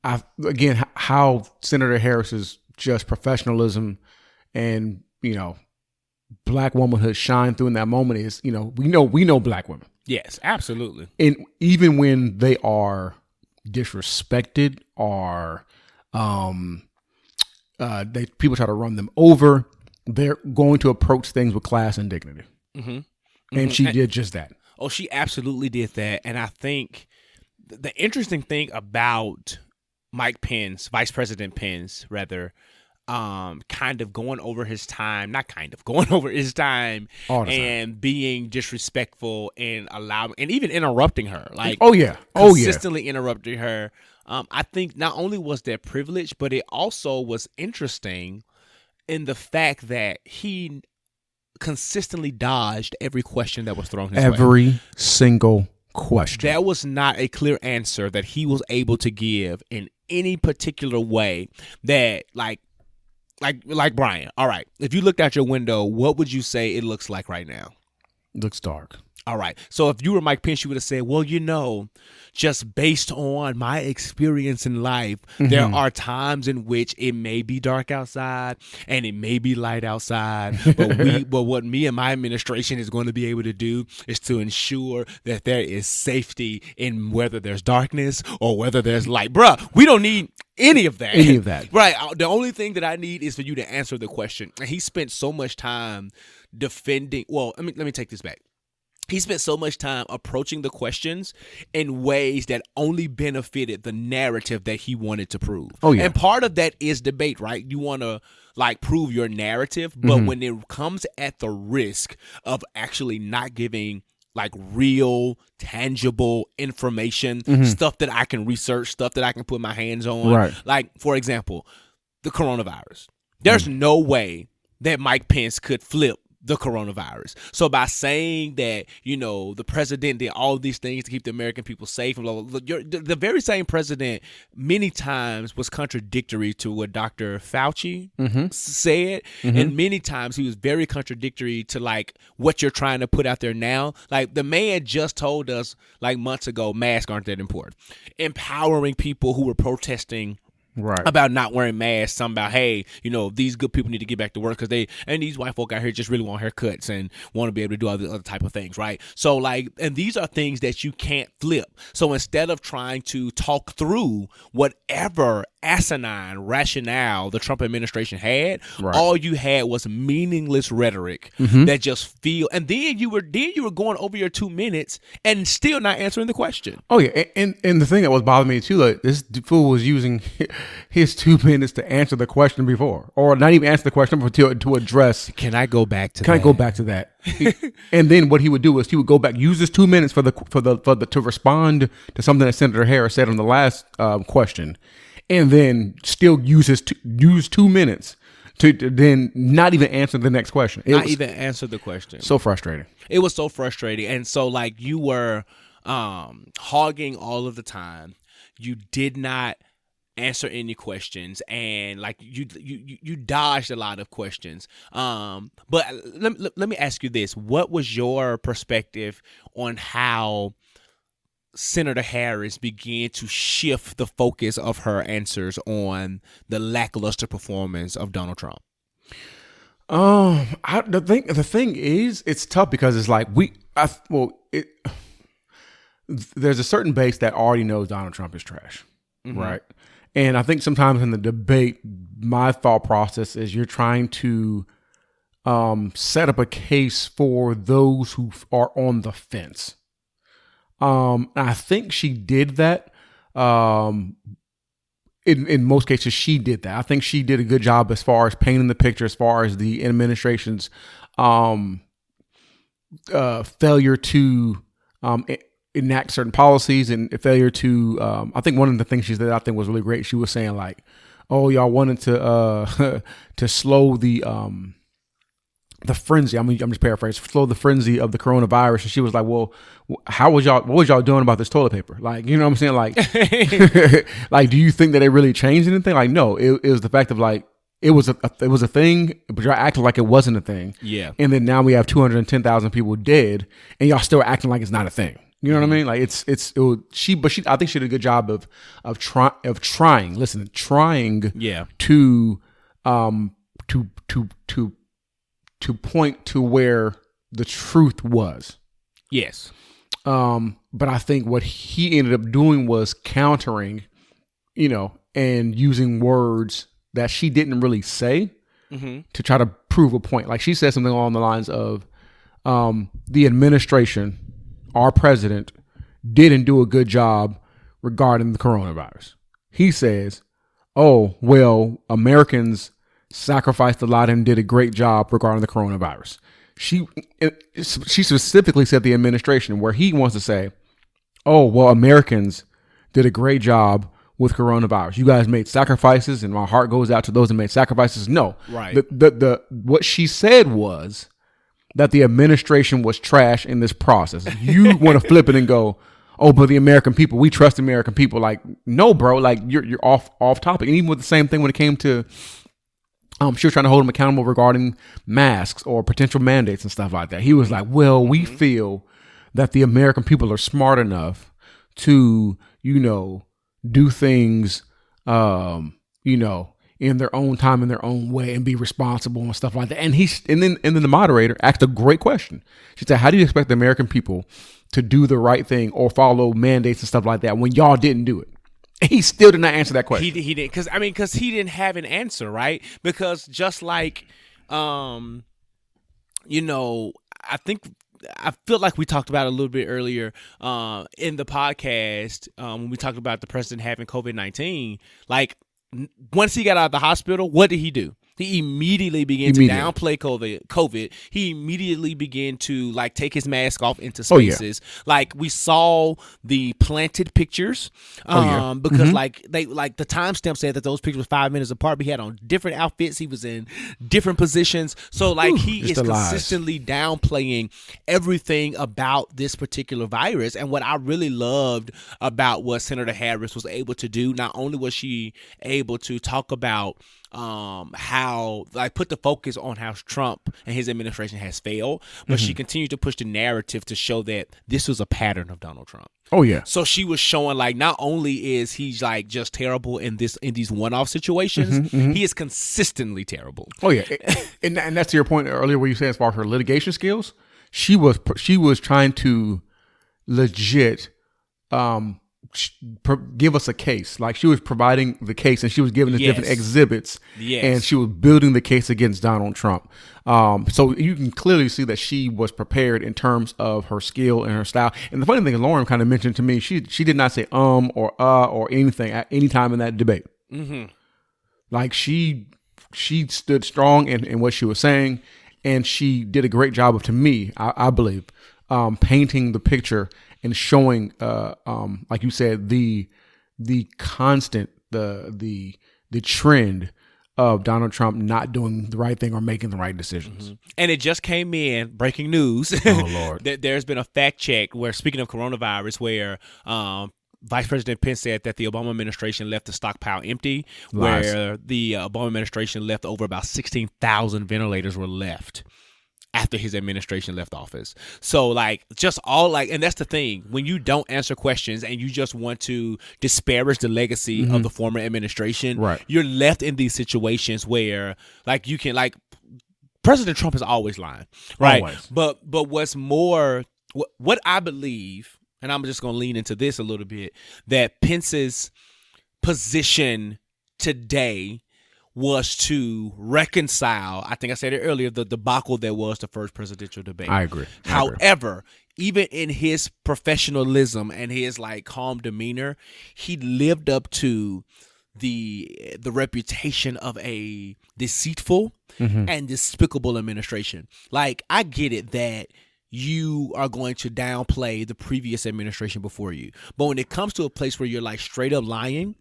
I again how Senator Harris's just professionalism and you know black womanhood shine through in that moment is you know we know we know black women yes, absolutely. and even when they are disrespected or um uh they people try to run them over they're going to approach things with class and dignity Mm-hmm. And she did just that Oh, she absolutely did that. And I think the interesting thing about Mike Pence, Vice President Pence, rather, um, kind of going over his time, not kind of *laughs* going over his time, the time. and being disrespectful and allowing, and even interrupting her, like Oh yeah. Oh yeah. consistently interrupting her. Um, I think not only was that privilege, but it also was interesting in the fact that he consistently dodged every question that was thrown his way. Every single question. There was not a clear answer that he was able to give in any particular way that like like like Brian. All right. If you looked out your window, what would you say it looks like right now? Looks dark. All right. So if you were Mike Pence, you would have said, well, you know, just based on my experience in life, there are times in which it may be dark outside and it may be light outside. *laughs* But we but what me and my administration is going to be able to do is to ensure that there is safety in whether there's darkness or whether there's light. Bruh, we don't need any of that. Any of that. Right. Uh, The only thing that I need is for you to answer the question. And he spent so much time defending. Well, let me let me take this back. He spent so much time approaching the questions in ways that only benefited the narrative that he wanted to prove. Oh, yeah. And part of that is debate, right? You want to like prove your narrative, but Mm-hmm. when it comes at the risk of actually not giving like real tangible information stuff that i can research stuff that i can put my hands on Mm-hmm. Right. like for example the coronavirus there's Mm. no way that mike pence could flip the coronavirus. So by saying that you know the president did all these things to keep the american people safe and blah, blah, blah, you're, the, the very same president many times was contradictory to what dr fauci mm-hmm. s- said. Mm-hmm. And many times he was very contradictory to like what you're trying to put out there now. Like the man just told us like months ago masks aren't that important. Empowering people who were protesting Right. about not wearing masks, something about hey, you know, these good people need to get back to work because they and these white folk out here just really want haircuts and want to be able to do the other type of things, right? So like, and these are things that you can't flip. So instead of trying to talk through whatever asinine rationale the Trump administration had, Right. all you had was meaningless rhetoric that just feel, and then you were then you were going over your two minutes and still not answering the question. Oh yeah, and, and and the thing that was bothering me too, like this fool was using his two *laughs* minutes to answer the question before, or not even answer the question, but to to address. Can I go back to? Can I go back to that? *laughs* and then what he would do is he would go back, use his two minutes for the for the for the to respond to something that Senator Harris said on the last um, question, and then still use his two, use two minutes to, to then not even answer the next question. It Not was even answer the question. so frustrating. it was so frustrating and so like you were um hogging all of the time you did not answer any questions and like you you you- you dodged a lot of questions um but let, let, let me ask you this what was your perspective on how Senator Harris began to shift the focus of her answers on the lackluster performance of Donald Trump. Um, I, the thing the thing is, it's tough because it's like we, I well, it. There's a certain base that already knows Donald Trump is trash, right? And I think sometimes in the debate, my thought process is you're trying to um, set up a case for those who are on the fence. Um, I think she did that. Um, in in most cases, she did that. I think she did a good job as far as painting the picture, as far as the administration's um, uh, failure to um, enact certain policies and failure to. Um, I think one of the things she said I think was really great. She was saying like, "Oh, y'all wanted to uh, *laughs* to slow the." Um, the frenzy. I'm, I'm just paraphrasing. Slow the frenzy of the coronavirus, and she was like, "Well, how was y'all? What was y'all doing about this toilet paper? Like, you know what I'm saying? Like, *laughs* *laughs* like, do you think that it really changed anything? Like, no. It, it was the fact of like, it was a, it was a thing, but y'all acting like it wasn't a thing. Yeah. And then now we have 210,000 people dead, and y'all still acting like it's not a thing. You know what I mean? Like it's it's it was, she, but she I think she did a good job of of trying of trying. Listen, trying Yeah. to um to to to to point to where the truth was. Yes. Um, but I think what he ended up doing was countering, you know, and using words that she didn't really say to try to prove a point. Like she said something along the lines of, um, the administration, our president, didn't do a good job regarding the coronavirus. he says, "Oh well, Americans sacrificed a lot and did a great job regarding the coronavirus." She she specifically said the administration, where he wants to say, "Oh well, Americans did a great job." With coronavirus, you guys made sacrifices, and my heart goes out to those that made sacrifices. No, Right. The the, the what she said was that the administration was trash in this process. You *laughs* want to flip it and go, "Oh, but the American people, we trust American people." Like, no, bro, like you're you're off off topic. And even with the same thing when it came to um, she was trying to hold him accountable regarding masks or potential mandates and stuff like that. He was like, "Well, we feel that the American people are smart enough to, you know, do things, um, you know, in their own time, in their own way, and be responsible and stuff like that." And he, and then, and then the moderator asked a great question. She said, "How do you expect the American people to do the right thing or follow mandates and stuff like that when y'all didn't do it?" *laughs* He still did not answer that question. He he didn't because I mean because he didn't have an answer right? Because just like um you know I think I feel like we talked about a little bit earlier uh, in the podcast um, when we talked about the president having COVID nineteen. Like once he got out of the hospital what did he do he immediately began Immediately. to downplay COVID. COVID. He immediately began to like take his mask off into spaces. Oh, yeah. Like we saw the planted pictures, um, Oh, yeah. because like they like the timestamp said that those pictures were five minutes apart. But he had on different outfits. He was in different positions. So like he is the lies. consistently downplaying everything about this particular virus. And what I really loved about what Senator Harris was able to do, not only was she able to talk about um how like put the focus on how Trump and his administration has failed, but Mm-hmm. she continued to push the narrative to show that this was a pattern of Donald Trump. oh yeah, So she was showing like not only is he like just terrible in this in these one off situations, Mm-hmm, he is consistently terrible. Oh yeah, and and that's to your point earlier where you said as far as her litigation skills, she was she was trying to legit um give us a case. Like she was providing the case and she was giving us different exhibits, Yes. and she was building the case against Donald Trump. Um, so you can clearly see that she was prepared in terms of her skill and her style. And the funny thing is, Lauren kind of mentioned to me she she did not say um or uh or anything at any time in that debate. Like she she stood strong in, in what she was saying, and she did a great job of, to me, I, I believe, um, painting the picture and showing, uh, um, like you said, the the constant, the the the trend of Donald Trump not doing the right thing or making the right decisions. And it just came in breaking news. Oh, *laughs* Lord. That there's been a fact check where speaking of coronavirus, where um, Vice President Pence said that the Obama administration left the stockpile empty, Lies. where the uh, Obama administration left over about sixteen thousand ventilators were left after his administration left office. So like just all like and that's the thing when you don't answer questions and you just want to disparage the legacy of mm-hmm. the former administration Right. you're left in these situations where like you can like President Trump is always lying right Always. but but what's more what, what I believe and I'm just going to lean into this a little bit that Pence's position today was to reconcile, I think I said it earlier, the debacle that was the first presidential debate. I agree. I agree. However, even in his professionalism and his like calm demeanor, he lived up to the the reputation of a deceitful mm-hmm. and despicable administration. Like I get it that you are going to downplay the previous administration before you. But when it comes to a place where you're like straight up lying,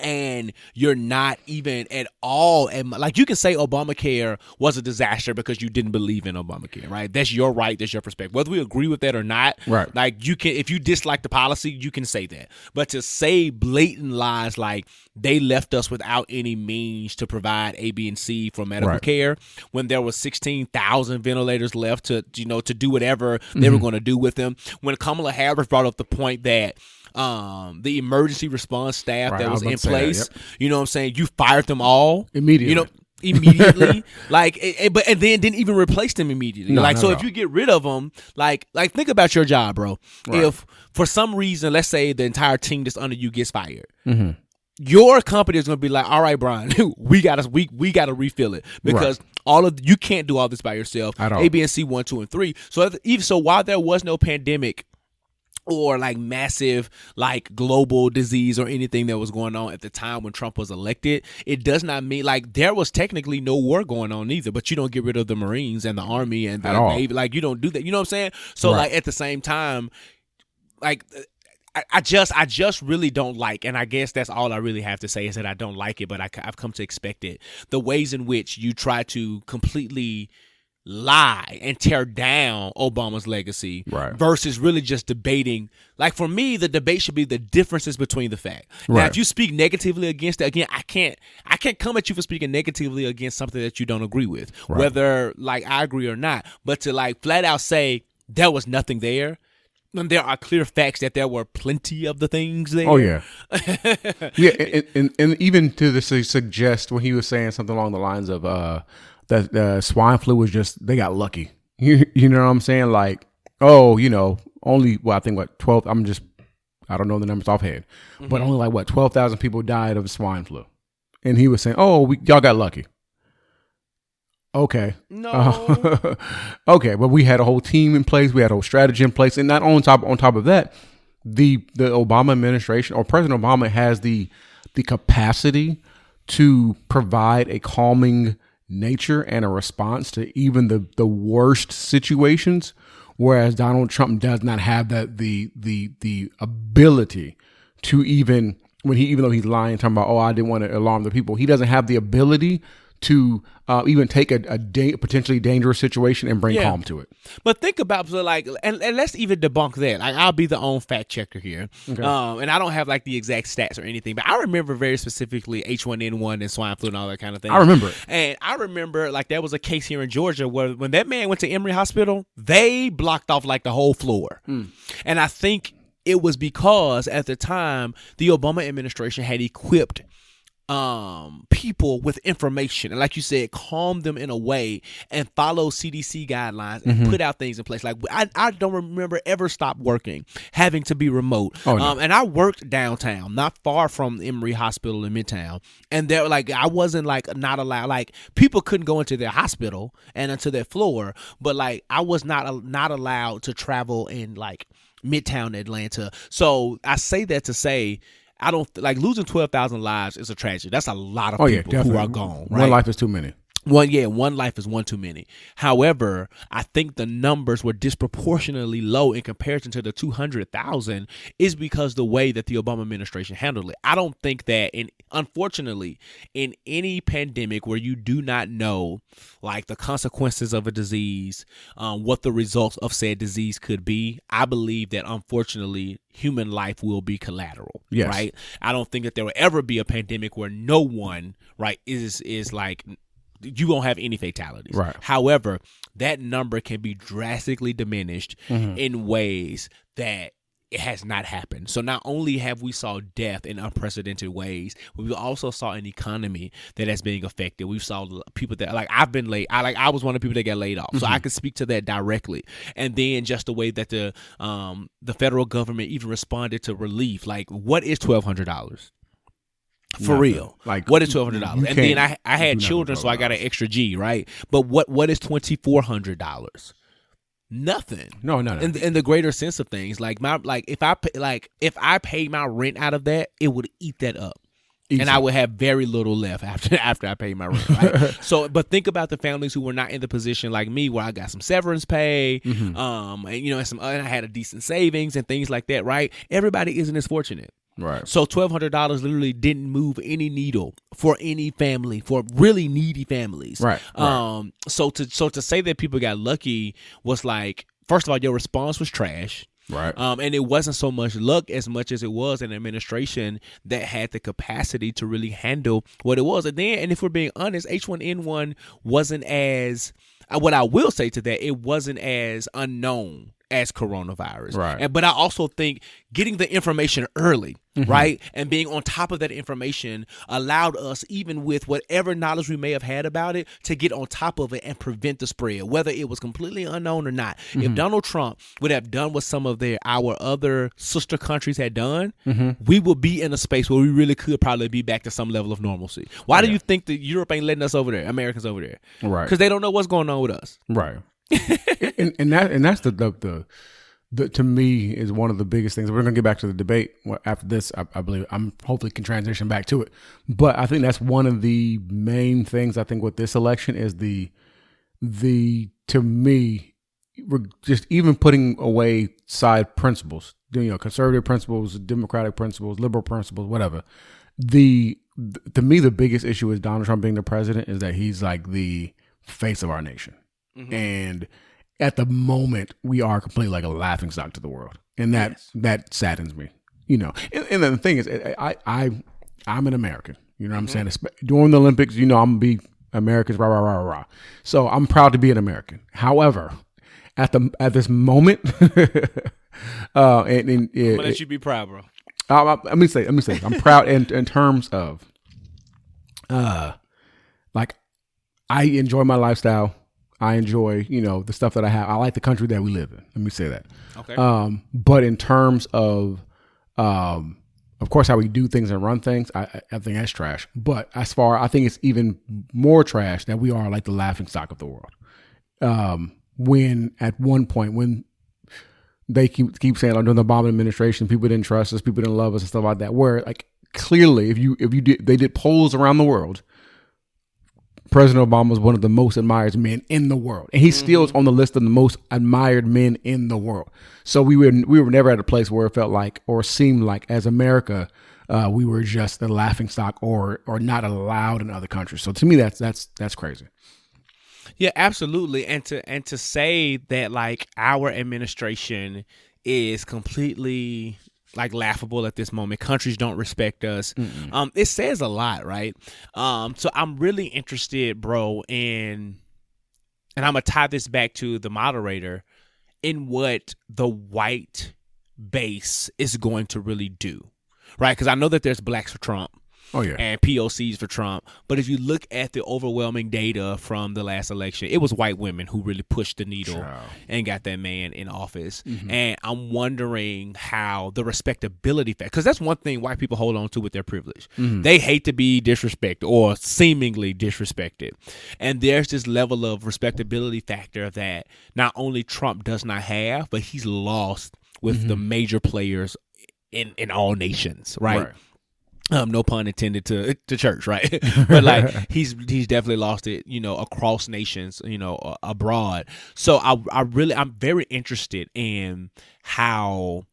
and you're not even at all and like you can say obamacare was a disaster because you didn't believe in obamacare right that's your right that's your perspective whether we agree with that or not Right. like you can if you dislike the policy you can say that but to say blatant lies like they left us without any means to provide a b and c for medical Right. care when there was 16,000 ventilators left to you know to do whatever they were mm-hmm. going to do with them when kamala harris brought up the point that um the emergency response staff Right, that was, was in say that, place yep. you know what i'm saying you fired them all Immediately. you know immediately *laughs* like eh, but and then didn't even replace them immediately No, like so if all. you get rid of them like like think about your job bro if for some reason let's say the entire team that's under you gets fired Mm-hmm. your company is going to be like, all right, Brian, *laughs* we got to we we got to refill it because all of you can't do all this by yourself. At all. A, B, and C, one, two, and three. So if- even so, while there was no pandemic or like massive like global disease or anything that was going on at the time when Trump was elected, it does not mean like there was technically no war going on either. But you don't get rid of the Marines and the Army and the. Navy, like you don't do that. You know what I'm saying? So Right. like at the same time, like. I, I just, I just really don't like, and I guess that's all I really have to say is that I don't like it, but I, I, have come to expect it. The ways in which you try to completely lie and tear down Obama's legacy Right. versus really just debating. Like for me, the debate should be the differences between the fact. Now, Right. if you speak negatively against it, again, I can't, I can't come at you for speaking negatively against something that you don't agree with, whether like I agree or not. But to like flat out say there was nothing there. And there are clear facts that there were plenty of the things there. Oh yeah, *laughs* yeah, and, and, and even to the su- suggest when he was saying something along the lines of uh, that uh, swine flu was just they got lucky. *laughs* You, you know what I'm saying? Like, oh, you know, only well, I think what twelve. I'm just I don't know the numbers offhand, but only like what twelve thousand people died of swine flu, and he was saying, oh, we, y'all got lucky. Okay. No. *laughs* okay, but we had a whole team in place. We had a whole strategy in place, and not on top on top of that, the the Obama administration or President Obama has the the capacity to provide a calming nature and a response to even the the worst situations, whereas Donald Trump does not have that the the the ability to even when he even though he's lying talking about oh I didn't want to alarm the people, he doesn't have the ability to uh, even take a, a da- potentially dangerous situation and bring Yeah. calm to it. But think about so like, and, and let's even debunk that. Like, I'll be the own fact checker here, um, and I don't have like the exact stats or anything, but I remember very specifically H1N1 and swine flu and all that kind of thing. I remember it. and I remember like there was a case here in Georgia where when that man went to Emory Hospital, they blocked off like the whole floor, and I think it was because at the time the Obama administration had equipped um people with information. And like you said calm them in a way and follow cdc guidelines and put out things in place. Like I, I don't remember ever stop working having to be remote. Oh, no. um and i worked downtown not far from emory hospital in midtown. And there like i wasn't like not allowed like people couldn't go into their hospital and into their floor but like i was not not allowed to travel in like midtown atlanta. So i say that to say I don't like losing twelve thousand lives is a tragedy. That's a lot of Oh yeah, people who definitely. are gone. Right? One life is too many. One, yeah, one life is one too many. However, I think the numbers were disproportionately low in comparison to the 200,000 is because the way that the Obama administration handled it. I don't think that in unfortunately in any pandemic where you do not know like the consequences of a disease, um, what the results of said disease could be, I believe that unfortunately human life will be collateral. Yes. Right? I don't think that there will ever be a pandemic where no one, right, is is like you won't have any fatalities. Right. However, that number can be drastically diminished in ways that it has not happened. So not only have we saw death in unprecedented ways, but we also saw an economy that is being affected. We saw people that like I've been laid. I like I was one of the people that got laid off, so I could speak to that directly. And then just the way that the um the federal government even responded to relief. Like, what is twelve hundred dollars? For Nothing. real, Like, what is twelve hundred dollars? And then I I had children, so I got an extra G, right? But what what is twenty four hundred dollars? Nothing. No, no, no. In, in the greater sense of things, like my like if I pay, like if I paid my rent out of that, it would eat that up. And I would have very little left *laughs* after after I paid my rent. Right? *laughs* so, but think about the families who were not in the position like me, where I got some severance pay, Mm-hmm. um, and you know, and some, and I had a decent savings and things like that. Right? Everybody isn't as fortunate. Right. So twelve hundred dollars literally didn't move any needle for any family, for really needy families. Right, right. Um. So to so to say that people got lucky was like, first of all, your response was trash. Right. Um, and it wasn't so much luck as much as it was an administration that had the capacity to really handle what it was. And then, and if we're being honest, H1N1 wasn't as, uh, what I will say to that, it wasn't as unknown as coronavirus. Right. And, but I also think getting the information early, Mm-hmm. right, and being on top of that information allowed us, even with whatever knowledge we may have had about it, to get on top of it and prevent the spread, whether it was completely unknown or not. Mm-hmm. If Donald Trump would have done what some of their our other sister countries had done, Mm-hmm. we would be in a space where we really could probably be back to some level of normalcy. Why do you think that Europe ain't letting us over there, Americans over there? Right. Because they don't know what's going on with us. Right. *laughs* and, and that and that's the, the the the, to me is one of the biggest things. We're gonna get back to the debate after this. I, I believe I'm hopefully can transition back to it, but I think that's one of the main things. I think with this election is the the to me we're just even putting away side principles, you know, conservative principles, democratic principles, liberal principles, whatever. The to me the biggest issue is Donald Trump being the president is that he's like the face of our nation, and at the moment we are completely like a laughing stock to the world, and that that saddens me. You know, and, and then the thing is, I I I'm an American. You know what I'm saying? During the Olympics, you know, I'm gonna be Americans, rah rah rah rah rah. So I'm proud to be an American. However, at the at this moment, *laughs* uh, and, and I'm gonna let you be proud, bro. uh, uh, let me say, let me say, I'm proud in in terms of, uh, like, I enjoy my lifestyle. I enjoy, you know, the stuff that I have. I like the country that we live in. Let me say that. Okay. Um, but in terms of, um, of course, how we do things and run things, I, I think that's trash. But as far, I think it's even more trash that we are like the laughing stock of the world. Um, when at one point, when they keep keep saying like, during the Obama administration, people didn't trust us, people didn't love us, and stuff like that. Where like clearly, if you if you did, they did polls around the world. President Obama was one of the most admired men in the world, and he still is on the list of the most admired men in the world. So we were we were never at a place where it felt like or seemed like as America, uh, we were just the laughing stock or or not allowed in other countries. So to me, that's that's that's crazy. Yeah, absolutely. And to and to say that like our administration is completely like laughable at this moment. Countries don't respect us. Um, it says a lot, right? Um, so I'm really interested, bro, in and I'm gonna tie this back to the moderator in what the white base is going to really do, right? Because I know that there's blacks for Trump Oh yeah, and POCs for Trump. But if you look at the overwhelming data from the last election, it was white women who really pushed the needle Child. and got that man in office. Mm-hmm. And I'm wondering how the respectability factor, because that's one thing white people hold on to with their privilege. Mm-hmm. They hate to be disrespected or seemingly disrespected. And there's this level of respectability factor that not only Trump does not have, but he's lost with the major players in, in all nations, right? Right. Um no pun intended to to church right? *laughs* But like *laughs* he's he's definitely lost it you know across nations you know uh, abroad. So i i really i'm very interested in how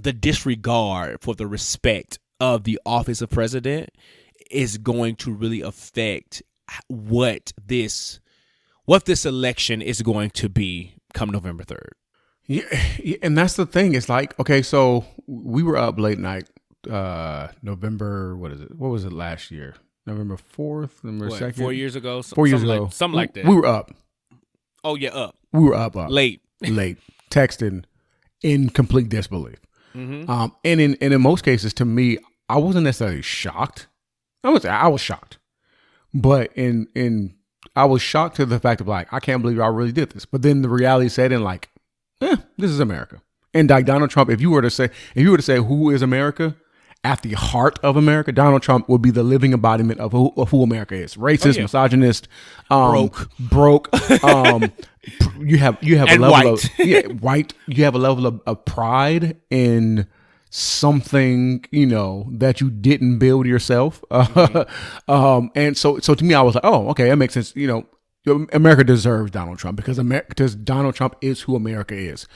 the disregard for the respect of the office of president is going to really affect what this what this election is going to be come november 3rd Yeah, *laughs* yeah, and that's the thing. It's like okay, so we were up late night, uh, November. What is it? What was it last year? November fourth, November second. four years ago Four years something ago, like, something like that We were up. oh yeah up We were up. Up late *laughs* late, texting in complete disbelief. Mm-hmm. Um, and in and in most cases, to me, I wasn't necessarily shocked. I was I was shocked, but in in I was shocked to the fact of like I can't believe I really did this. But then the reality set in like, eh, this is America. And like Donald Trump, if you were to say if you were to say who is America, at the heart of America, Donald Trump would be the living embodiment of who, of who America is: racist, yeah. misogynist, um, Broke. broke. Um, *laughs* you have you have And a level white. of *laughs* yeah, white. You have a level of, of pride in something you know that you didn't build yourself. *laughs* um, and so so to me, I was like, oh, okay, that makes sense. You know, America deserves Donald Trump because America because Donald Trump is who America is.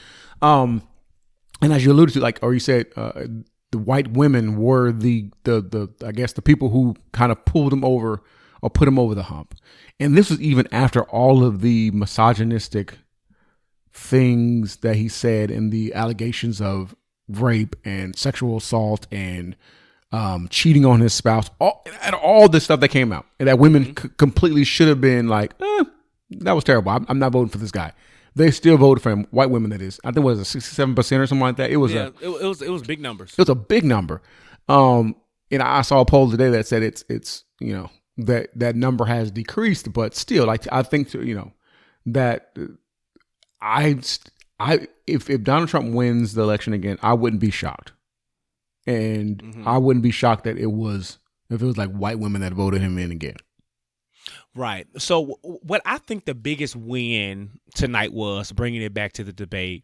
Um, and as you alluded to, like, or you said, uh, the white women were the the the I guess the people who kind of pulled him over or put him over the hump. And this was even after all of the misogynistic things that he said and the allegations of rape and sexual assault and um, cheating on his spouse, all, and all this stuff that came out, and that women c- completely should have been like, eh, that was terrible. I'm, I'm not voting for this guy. They still voted for him. White women, that is. I think it was a 67 percent or something like that. It was Yeah, a it, it was it was big numbers. it was a big number. Um, and I saw a poll today that said it's it's you know that that number has decreased, but still, like I think you know that uh, I I if if Donald Trump wins the election again, I wouldn't be shocked, and I wouldn't be shocked that it was if it was like white women that voted him in again. Right. So w- what I think the biggest win tonight was bringing it back to the debate.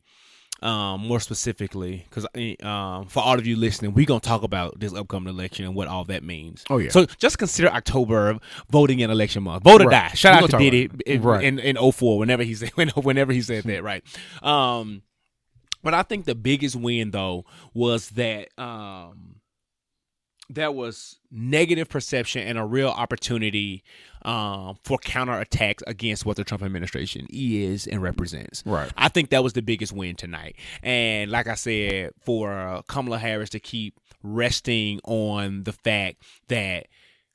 um, more specifically, because um, for all of you listening, we're gonna talk about this upcoming election and what all that means. Oh, yeah. So just consider October voting and election month. Vote or Right. die. Shout We out gonna Diddy in, Right. in in 04, whenever he *laughs* said whenever he said that, right? Um, but I think the biggest win though was that um there was negative perception and a real opportunity um, for counterattacks against what the Trump administration is and represents. Right. I think that was the biggest win tonight. And like I said, for uh, Kamala Harris to keep resting on the fact that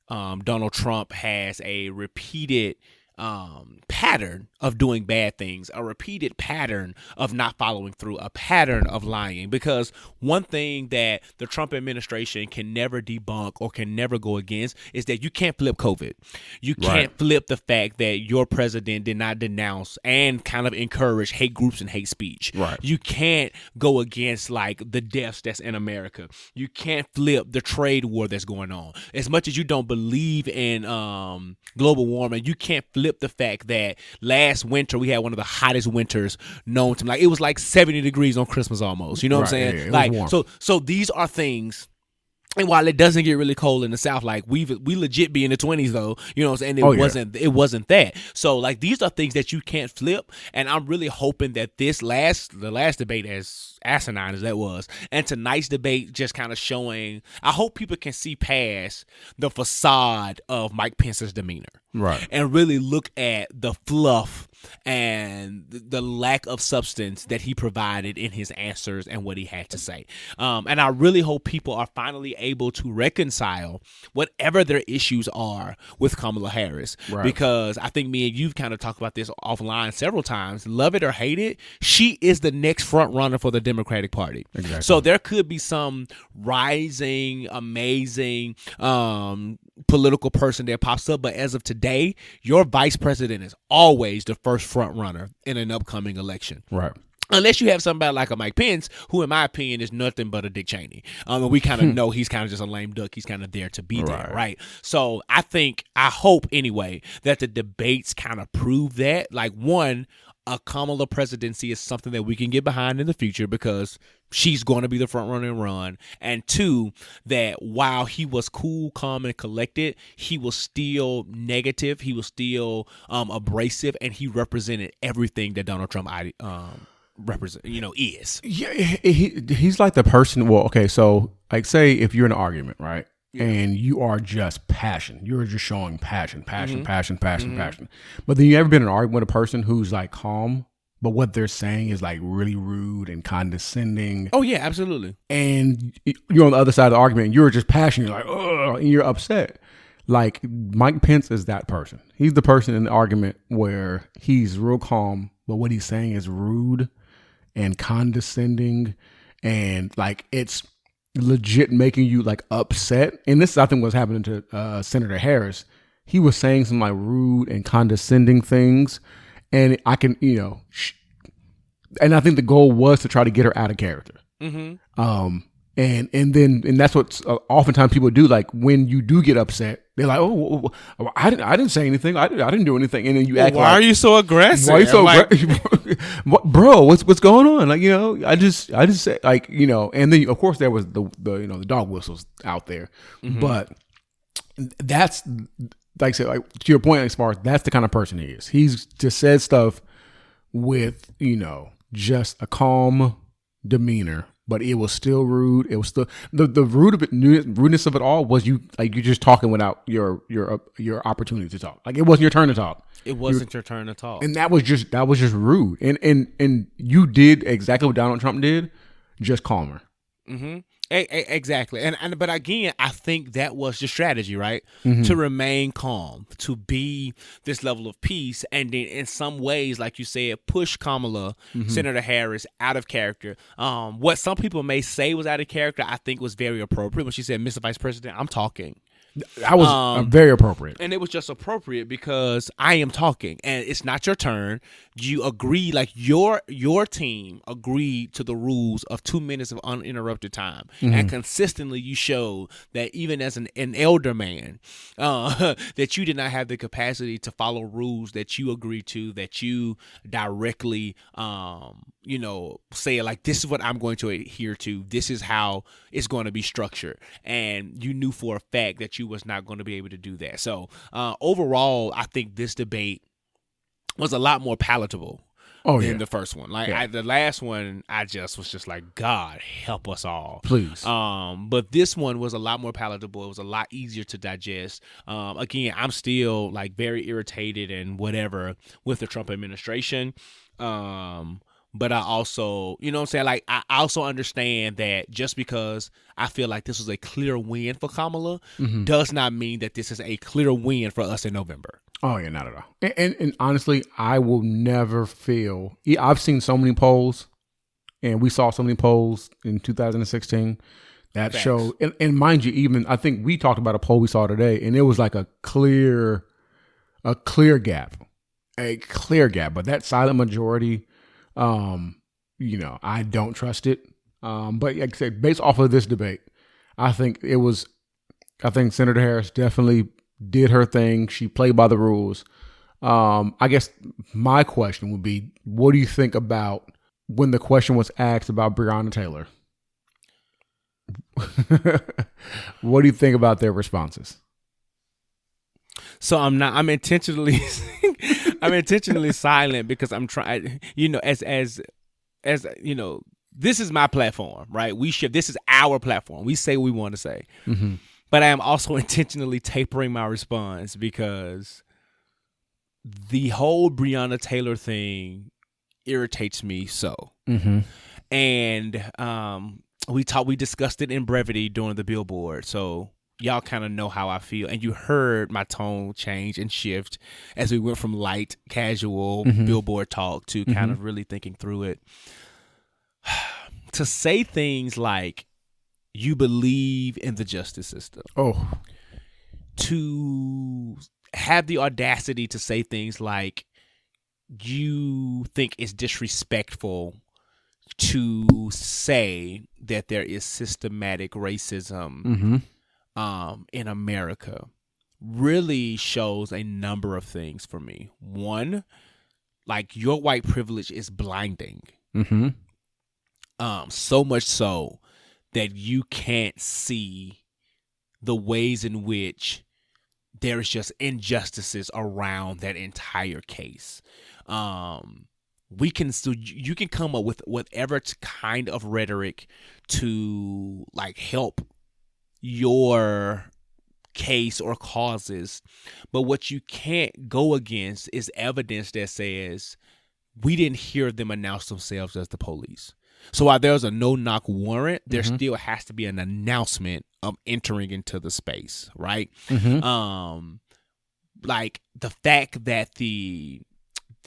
um, Donald Trump has a repeated um, pattern of doing bad things, a repeated pattern of not following through, a pattern of lying. Because one thing that the Trump administration can never debunk or can never go against is that you can't flip COVID. You can't flip the fact that your president did not denounce and kind of encourage hate groups and hate speech. Right. You can't go against like the deaths that's in America. You can't flip the trade war that's going on. As much as you don't believe in um, global warming, you can't flip the fact that last winter we had one of the hottest winters known to like it was like 70 degrees on Christmas almost. You know what I'm saying? yeah, like so so these are things and while it doesn't get really cold in the south, like we we legit be in the twenties though, you know what I'm saying? It Oh, yeah. wasn't it wasn't that. So like these are things that you can't flip. And I'm really hoping that this last the last debate as asinine as that was, and tonight's debate just kind of showing I hope people can see past the facade of Mike Pence's demeanor. Right. And really look at the fluff and the- lack of substance that he provided in his answers and what he had to say. Um, and I really hope people are finally able to reconcile whatever their issues are with Kamala Harris. Right. Because I think me and you've kind of talked about this offline several times. Love it or hate it, she is the next front runner for the Democratic Party. Exactly. So there could be some rising, amazing um, political person that pops up, but as of today, your vice president is always the first front runner in an upcoming election. Right. Unless you have somebody like a Mike Pence, who, in my opinion, is nothing but a Dick Cheney. Um, and we kind of know he's kind of just a lame duck. He's kind of there to be there, Right. right? So I think, I hope anyway, that the debates kind of prove that. Like, one, a Kamala presidency is something that we can get behind in the future because she's going to be the front runner and run. And two, that while he was cool, calm, and collected, he was still negative. He was still um, abrasive, and he represented everything that Donald Trump um, represent. You know, is Yeah, he, he- he's like the person. Well, okay, so like, say if you're in an argument, right, and you are just passion, you're just showing passion, passion, mm-hmm. passion, passion, mm-hmm. passion. But then you ever been in an argument with a person who's like calm, but what they're saying is like really rude and condescending, oh yeah, absolutely. and you're on the other side of the argument, and you're just passionate, you're like, oh, and you're upset. Like Mike Pence is that person. He's the person in the argument where he's real calm, but what he's saying is rude and condescending, and like it's legit making you like upset. And this, is I think, was happening to uh, Senator Harris. He was saying some like rude and condescending things, and I can, you know, sh- and I think the goal was to try to get her out of character. Um, and and then and that's what uh, oftentimes people do. Like when you do get upset, they're like, "Oh, I didn't, I didn't say anything. I didn't, I didn't do anything." And then you act like Why like, are you so aggressive? why are you so, Like, aggra- *laughs* bro? What's what's going on? Like you know, I just I just say like you know, and then of course there was the the you know the dog whistles out there, mm-hmm. but that's like I said, like to your point as far as that's the kind of person he is. He's just said stuff with you know just a calm demeanor, but it was still rude. It was still the the rude of it, rudeness of it all was you like you just talking without your your your opportunity to talk. Like it wasn't your turn to talk it wasn't your turn to talk. and that was just that was just rude and and and you did exactly what donald trump did just calmer Mm-hmm. Exactly. And, and but again, I think that was the strategy, right? Mm-hmm. To remain calm, to be this level of peace, and then in some ways, like you said, push Kamala, Mm-hmm. Senator Harris, out of character. Um, what some people may say was out of character, I think was very appropriate when she said, "Mr. Vice President, I'm talking." That was uh, Um, very appropriate. and it was just appropriate because I am talking and it's not your turn. You agree like your your team agreed to the rules of two minutes of uninterrupted time, and consistently you showed that even as an, an elder man, *laughs* uh, that you did not have the capacity to follow rules that you agreed to, that you directly, um, you know, say like this is what I'm going to adhere to. This is how it's going to be structured, and you knew for a fact that you was not going to be able to do that. So uh, overall, I think this debate was a lot more palatable Oh than yeah, the first one. Like Yeah. I, the last one, I just was just like, God help us all. please. Um, but this one was a lot more palatable. It was a lot easier to digest. Um, again, I'm still like very irritated and whatever with the Trump administration. Um, but I also, you know what I'm saying? Like, I also understand that just because I feel like this was a clear win for Kamala mm-hmm. does not mean that this is a clear win for us in November. Oh yeah, not at all. And, and, and honestly, I will never feel. I've seen so many polls, and we saw so many polls in 2016 that Facts. show. And, and mind you, even I think we talked about a poll we saw today, and it was like a clear, a clear gap, a clear gap. But that silent majority, um, you know, I don't trust it. Um, but like I said, based off of this debate, I think it was. I think Senator Harris definitely did her thing. She played by the rules. Um, I guess my question would be, what do you think about when the question was asked about Breonna Taylor? *laughs* what do you think about their responses? So I'm not. I'm intentionally. *laughs* I'm intentionally silent because I'm trying. You know, as as as you know, this is my platform, right? We should. This is our platform. We say what we want to say, but I am also *laughs* intentionally tapering my response because the whole Breonna Taylor thing irritates me so. Mm-hmm. and um we talked we discussed it in brevity during the billboard so y'all kind of know how i feel. And you heard my tone change and shift as we went from light casual billboard talk to kind of really thinking through it. *sighs* To say things like you believe in the justice system. Oh, to have the audacity to say things like you think it's disrespectful to say that there is systematic racism mm-hmm. Um, in America really shows a number of things for me. One, like your white privilege is blinding Mm-hmm. um, so much so that you can't see the ways in which there's just injustices around that entire case. Um, we can still you can come up with whatever kind of rhetoric to like help your case or causes but what you can't go against is evidence that says we didn't hear them announce themselves as the police. So while there's a no knock warrant there still has to be an announcement of entering into the space right? Mm-hmm. um like the fact that the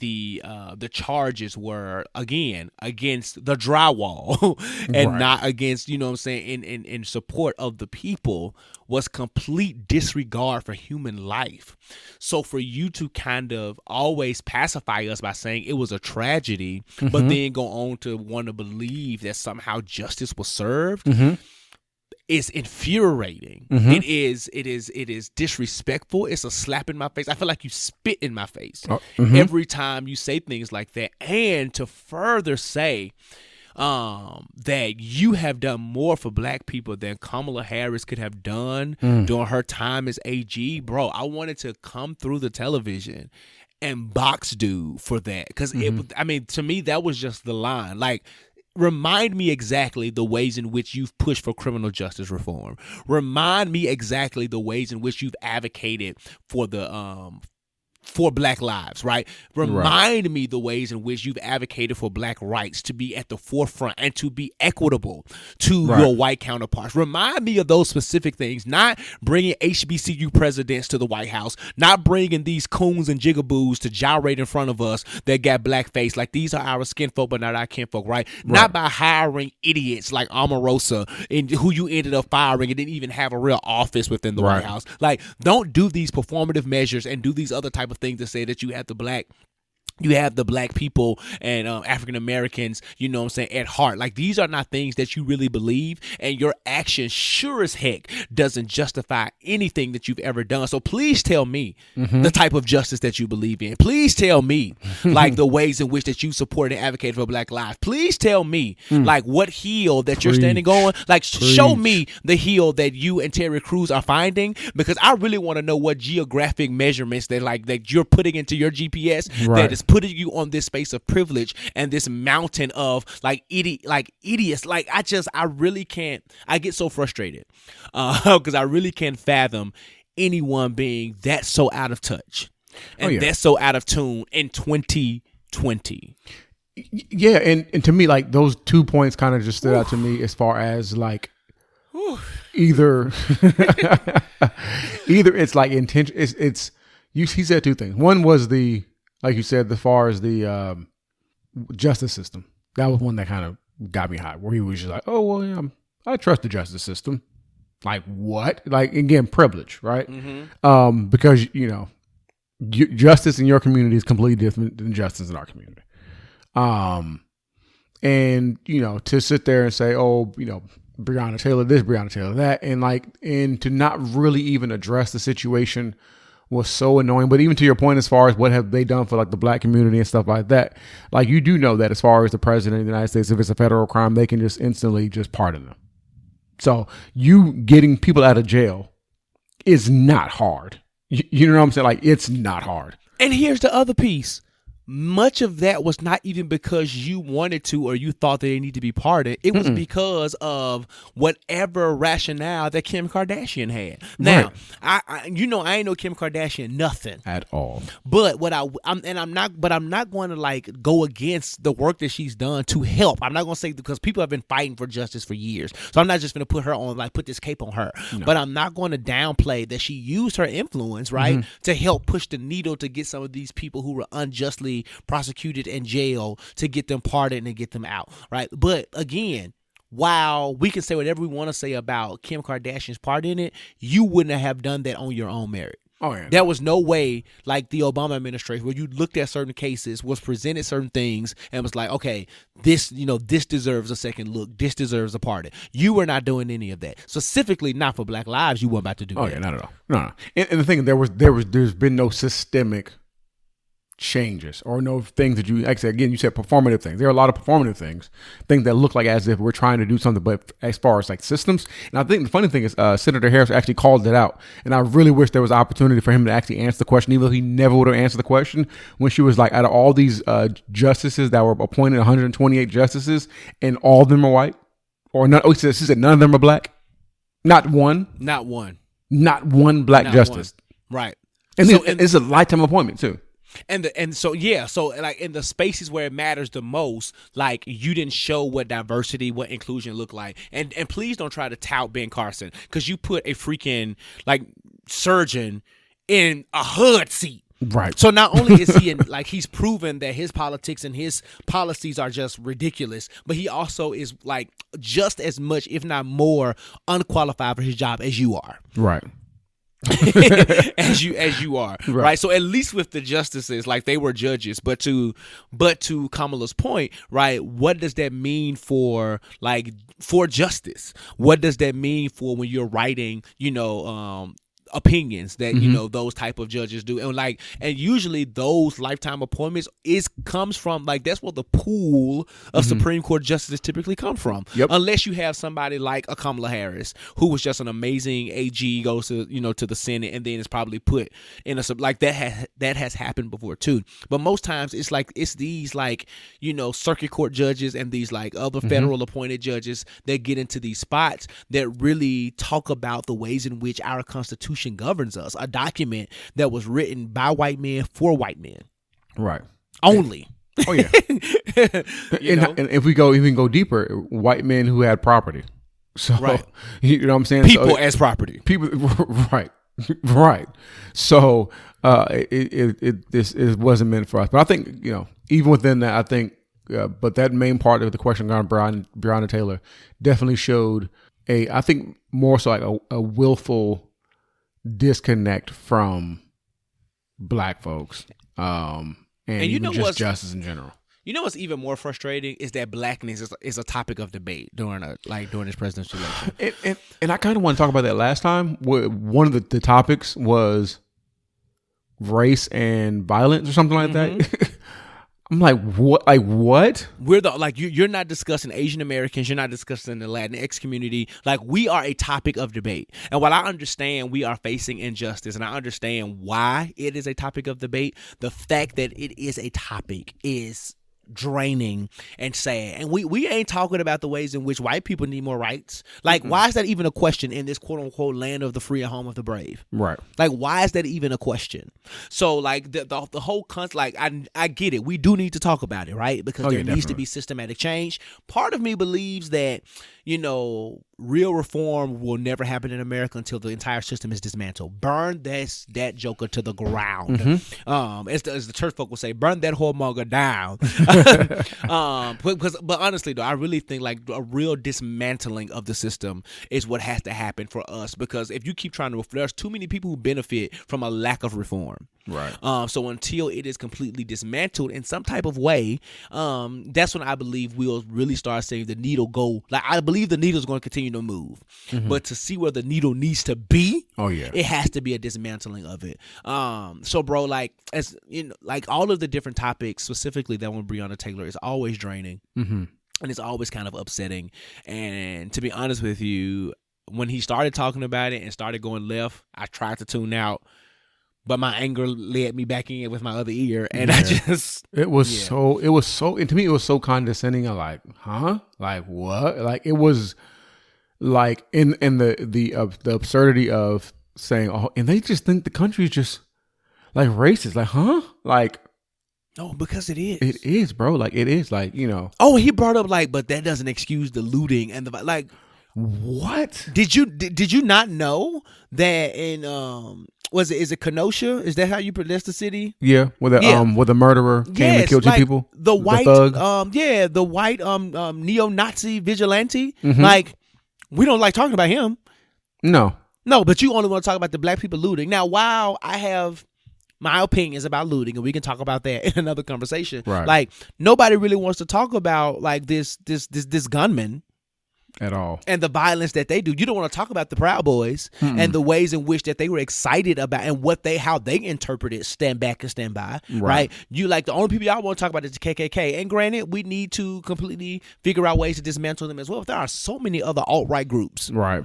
the uh the charges were again against the drywall *laughs* and Right. not against you know what I'm saying in, in in support of the people was complete disregard for human life. So for you to kind of always pacify us by saying it was a tragedy but then go on to want to believe that somehow justice was served is infuriating. It is it is it is disrespectful. It's a slap in my face. I feel like you spit in my face Oh, mhm. every time you say things like that. And to further say um that you have done more for black people than Kamala Harris could have done during her time as AG, bro. I wanted to come through the television and box dude for that because it I mean to me that was just the line like remind me exactly the ways in which you've pushed for criminal justice reform. Remind me exactly the ways in which you've advocated for the um for black lives, right? Remind me the ways in which you've advocated for black rights to be at the forefront and to be equitable to Right. your white counterparts. Remind me of those specific things, not bringing HBCU presidents to the White House, not bringing these coons and jigaboos to gyrate in front of us that got blackface. Like these are our skin folk, but not our kinfolk, right? Not by hiring idiots like Omarosa and who you ended up firing and didn't even have a real office within the White House. Like, don't do these performative measures and do these other type of things to say that you have the black you have the black people and um, African Americans, you know what I'm saying, at heart. Like these are not things that you really believe, and your action sure as heck doesn't justify anything that you've ever done. So please tell me the type of justice that you believe in. Please tell me *laughs* like the ways in which that you support and advocate for black lives. Please tell me like what heel that you're standing on. Like sh- show me the heel that you and Terry Crews are finding because I really want to know what geographic measurements that like that you're putting into your GPS that Right. is putting you on this space of privilege and this mountain of like idiot like idiots like i just i really can't i get so frustrated *laughs* uh because i really can't fathom anyone being that so out of touch and Oh, yeah. that's so out of tune in 2020 Yeah, and, and to me, like those two points kind of just stood out to me as far as like either *laughs* *laughs* either it's like intention. It's it's you. He said two things. One was the like you said, as far as the um, justice system. That was one that kind of got me hot. Where he was just like, "Oh well, yeah, I'm- trust the justice system." Like what? Like again, privilege, right? Um, because you know, ju- justice in your community is completely different than justice in our community. Um, and you know, to sit there and say, "Oh, you know, Breonna Taylor this, Breonna Taylor that," and like, and to not really even address the situation was so annoying. But even to your point, as far as what have they done for like the black community and stuff like that, like you do know that as far as the president of the United States, if it's a federal crime, they can just instantly just pardon them. So you getting people out of jail is not hard. You, you know what I'm saying? Like it's not hard. And here's the other piece. Much of that was not even because you wanted to or you thought that they need to be pardoned. It was because of whatever rationale that Kim Kardashian had. Now, Right. I, I you know I ain't know Kim Kardashian nothing. At all. But what I I'm and I'm not but I'm not going to like go against the work that she's done to help. I'm not going to say because people have been fighting for justice for years. So I'm not just going to put her on like put this cape on her. But I'm not going to downplay that she used her influence, right, mm-hmm. to help push the needle to get some of these people who were unjustly prosecuted and jailed to get them pardoned and get them out, right? But again, while we can say whatever we want to say about Kim Kardashian's part in it, you wouldn't have done that on your own merit. Oh yeah. There was no way, like the Obama administration, where you looked at certain cases, was presented certain things, and was like, okay, this, you know, this deserves a second look. This deserves a pardon. You were not doing any of that. Specifically, not for Black Lives. You weren't about to do Oh that. yeah, not at all. No, no. And, and the thing there was there was there's been no systemic changes or no things that you like I said again you said performative things there are a lot of performative things things that look like as if we're trying to do something but as far as like systems and i think the funny thing is uh, senator harris actually called it out and i really wish there was opportunity for him to actually answer the question even though he never would have answered the question when she was like out of all these uh, justices that were appointed 128 justices and all of them are white or not oh she said, she said none of them are black not one Not one. not one black Not justice. one. Right. And So- it- it's a lifetime appointment too. And the, and so yeah so like in the spaces where it matters the most like you didn't show what diversity what inclusion looked like and and please don't try to tout ben carson because you put a freaking like surgeon in a HUD seat Right. so not only is he *laughs* in like he's proven that his politics and his policies are just ridiculous, but he also is like just as much, if not more, unqualified for his job as you are. Right. *laughs* as you as you are right. so at least with the justices like they were judges. But to but to kamala's point right what does that mean for like for justice? What does that mean for when you're writing you know um opinions that you mm-hmm. know those type of judges do. And like and usually those lifetime appointments is comes from like that's where the pool of mm-hmm. supreme court justices typically come from. Yep. unless you have somebody like a kamala harris who was just an amazing ag goes to you know to the senate and then is probably put in a sub like that has that has happened before too. But most times it's like it's these like you know circuit court judges and these like other mm-hmm. federal appointed judges that get into these spots that really talk about the ways in which our constitution Constitution governs us, a document that was written by white men for white men Right. only. Oh yeah. *laughs* You and, know? and if we go even go deeper, white men who had property. *laughs* So Right. *laughs* you know what I'm saying? People So- as property. people right right so uh it, it it this it wasn't meant for us but i think you know even within that i think uh, but that main part of the question on brian Breonna taylor definitely showed a i think more so like a, a willful disconnect from black folks um and, And you even know just what's- justice in general You know what's even more frustrating is that blackness is, is a topic of debate during a like during this presidential election. *laughs* and, and, and I kind of want to talk about that last time. One of the, the topics was race and violence or something like that. I'm like, what? Like what? We're the like you, you're not discussing Asian Americans, you're not discussing the Latinx community. Like we are a topic of debate, and while I understand we are facing injustice, and I understand why it is a topic of debate, the fact that it is a topic is draining and sad. And we we ain't talking about the ways in which white people need more rights. Like, why is that even a question in this quote unquote land of the free and home of the brave? Right. Like, why is that even a question? So, like, the the, the whole con- like, I I get it. We do need to talk about it, right? Because Oh, there yeah, needs to be systematic change. Part of me believes that you know real reform will never happen in America until the entire system is dismantled. Burn that that joker to the ground. Mm-hmm. Um, as the, as the church folk will say, burn that whoremonger down. *laughs* um, because but honestly though, I really think like a real dismantling of the system is what has to happen for us. Because if you keep trying to, there's too many people who benefit from a lack of reform. Right. Um, so until it is completely dismantled in some type of way, um, that's when I believe we'll really start seeing the needle go. Like I believe the needle is going to continue to move, but to see where the needle needs to be, Oh, yeah. it has to be a dismantling of it. Um, so bro, like as you know, like all of the different topics, specifically that one Breonna Taylor is always draining, Mm-hmm. and it's always kind of upsetting. And to be honest with you, when he started talking about it and started going left, I tried to tune out. But my anger led me back in with my other ear, and I just It was Yeah. so. It was so. And to me, it was so condescending. I'm like, huh? Like what? Like it was, like in in the the uh, the absurdity of saying, oh, and they just think the country is just like racist. Like, huh? Like no, because it is. it is, bro. Like it is. Like you know Oh, he brought up like, but that doesn't excuse the looting and the like. what? Did you did, did you not know that in um was it is it Kenosha? Is that how you pronounce the city? Yeah, with a Yeah. um with a murderer came Yes, and killed two like people. The white, thug. um, yeah, the white, um, um neo-Nazi vigilante. Mm-hmm. Like, we don't like talking about him. no, No, but you only want to talk about the black people looting. Now, while I have my opinions about looting, and we can talk about that *laughs* in another conversation. Right. Like, nobody really wants to talk about like this, this, this, this gunman at all. and the violence that they do. You don't want to talk about the Proud Boys and the ways in which that they were excited about and what they how they interpreted stand back and stand by. Right. You like the only people y'all want to talk about is the KKK. And granted, we need to completely figure out ways to dismantle them as well. But there are so many other alt right groups Right.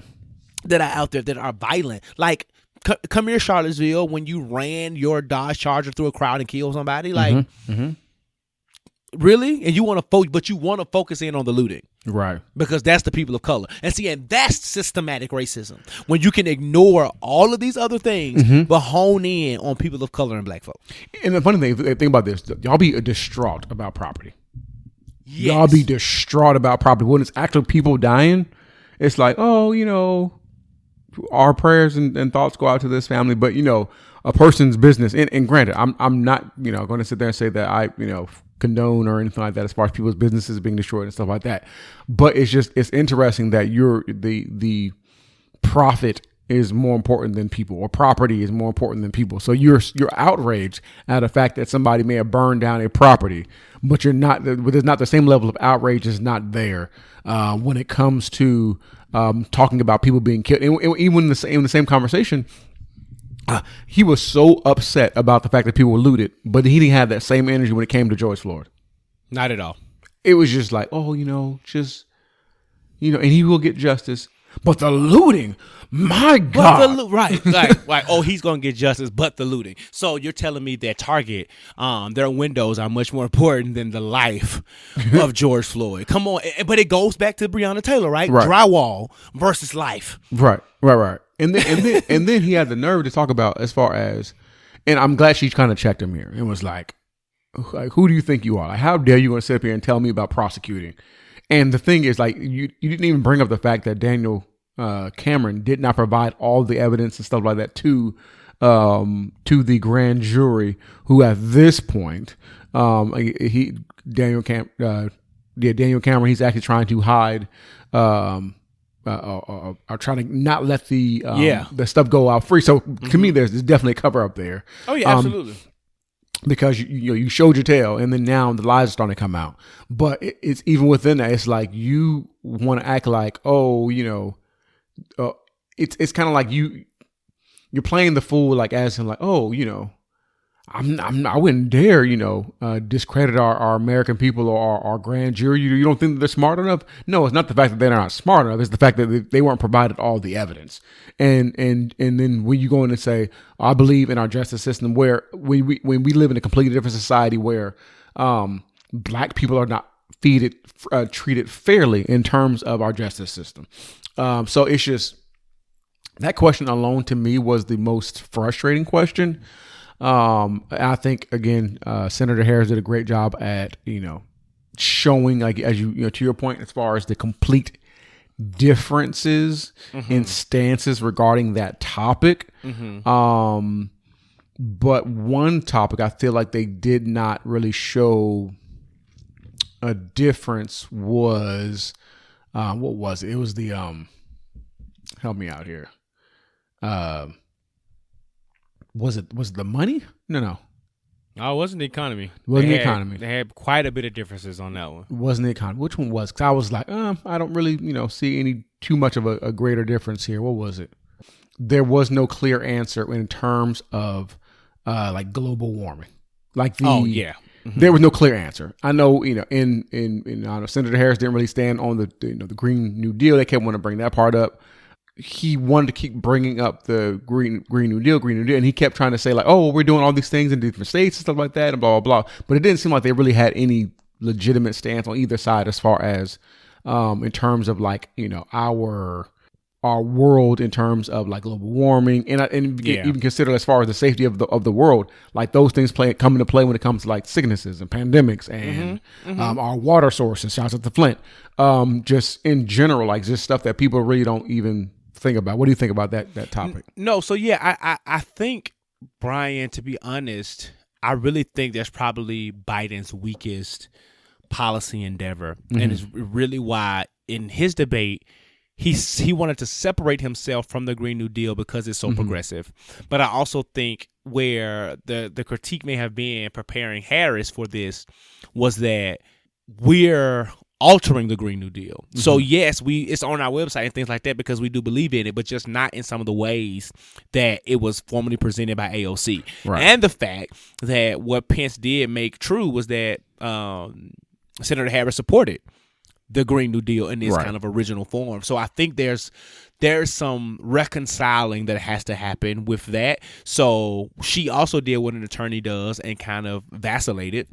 that are out there that are violent. Like c- come here, Charlottesville, when you ran your Dodge Charger through a crowd and killed somebody. Like. Mm-hmm. Mm-hmm. Really, and you want to focus, but you want to focus in on the looting Right. because that's the people of color. And see, and that's systematic racism when you can ignore all of these other things mm-hmm. but hone in on people of color and black folk. And the funny thing, think about this: y'all be uh, distraught about property. Y'all be distraught about property when it's actually people dying. It's like, oh, you know, our prayers and, and thoughts go out to this family, but you know, a person's business. And, and granted, I'm I'm not you know going to sit there and say that I you know condone or anything like that as far as people's businesses being destroyed and stuff like that. But it's just it's interesting that you're the the profit is more important than people or property is more important than people. So you're you're outraged at the fact that somebody may have burned down a property, but you're not there's not the same level of outrage is not there uh, when it comes to um, talking about people being killed. And, and even in the same in the same conversation, uh, he was so upset about the fact that people were looted, but he didn't have that same energy when it came to George Floyd. Not at all. It was just like, oh, you know, just you know, and he will get justice. But the looting, my But God, the loo- right, *laughs* like, like, oh, he's gonna get justice, but the looting. So you're telling me that Target, um, their windows are much more important than the life *laughs* of George Floyd. Come on, Eh, but it goes back to Breonna Taylor, right? Right. Drywall versus life. Right, right, right. And then and then and then he had the nerve to talk about as far as, and I'm glad she kind of checked him here and was like, like who do you think you are? Like, how dare you want to sit up here and tell me about prosecuting? And the thing is, like, you you didn't even bring up the fact that Daniel uh, Cameron did not provide all the evidence and stuff like that to um, to the grand jury, who at this point, um, he Daniel Cam, uh, yeah, Daniel Cameron, he's actually trying to hide, um, uh, uh, uh, are trying to not let the um, Yeah. the stuff go out free. So to me, there's, there's definitely a cover up there. Oh yeah, Um, absolutely. because you you, know, you showed your tail and then now the lies are starting to come out. But it, it's even within that, it's like you want to act like, oh, you know, uh, it's it's kind of like you you're playing the fool, like as in like, oh, you know, I'm I'm I wouldn't dare, you know, uh, discredit our, our American people or our, our grand jury. You, you don't think that they're smart enough? No, it's not the fact that they're not smart enough. It's the fact that they, weren't provided all the evidence. And and and then when you go in and say, I believe in our justice system, where when we when we live in a completely different society where um, black people are not feeded uh, treated fairly in terms of our justice system. Um, so it's just that question alone to me was the most frustrating question. Um, I think again, uh, Senator Harris did a great job at you know showing like as you you know to your point as far as the complete differences in stances regarding that topic. Um, but one topic I feel like they did not really show a difference was uh, what was it? It was the um help me out here. Uh, was it was it the money? No, no, No, it wasn't the economy. It Wasn't They the had- economy. They had quite a bit of differences on that one. it wasn't the economy. Which one was? Because I was like, um, I don't really, you know, see any too much of a, a greater difference here. What was it? There was no clear answer in terms of uh like global warming. Like the Oh yeah. there was no clear answer. I know, you know, in in, in I don't know, Senator Harris didn't really stand on the you know the Green New Deal. They kept wanting to bring that part up. He wanted to keep bringing up the Green Green New Deal, Green New Deal, and he kept trying to say like, "Oh, well, we're doing all these things in different states and stuff like that," and blah blah blah. But it didn't seem like they really had any legitimate stance on either side as far as um in terms of like you know our our world in terms of like global warming and and Yeah. even consider as far as the safety of the of the world like those things play come into play when it comes to like sicknesses and pandemics and Um, our water sources shouts out to Flint um just in general like just stuff that people really don't even think about what do you think about that that topic? No, so yeah, I, I I think Brian, to be honest, I really think that's probably Biden's weakest policy endeavor, and mm-hmm. it's really why in his debate he he wanted to separate himself from the Green New Deal because it's so mm-hmm. progressive. But I also think where the the critique may have been preparing Harris for this was that we're altering the Green New Deal. So yes, we it's on our website and things like that because we do believe in it, but just not in some of the ways that it was formally presented by AOC. Right. And the fact that what Pence did make true was that um, Senator Harris supported the Green New Deal in this Right. kind of original form. So I think there's there's some reconciling that has to happen with that. So she also did what an attorney does and kind of vacillated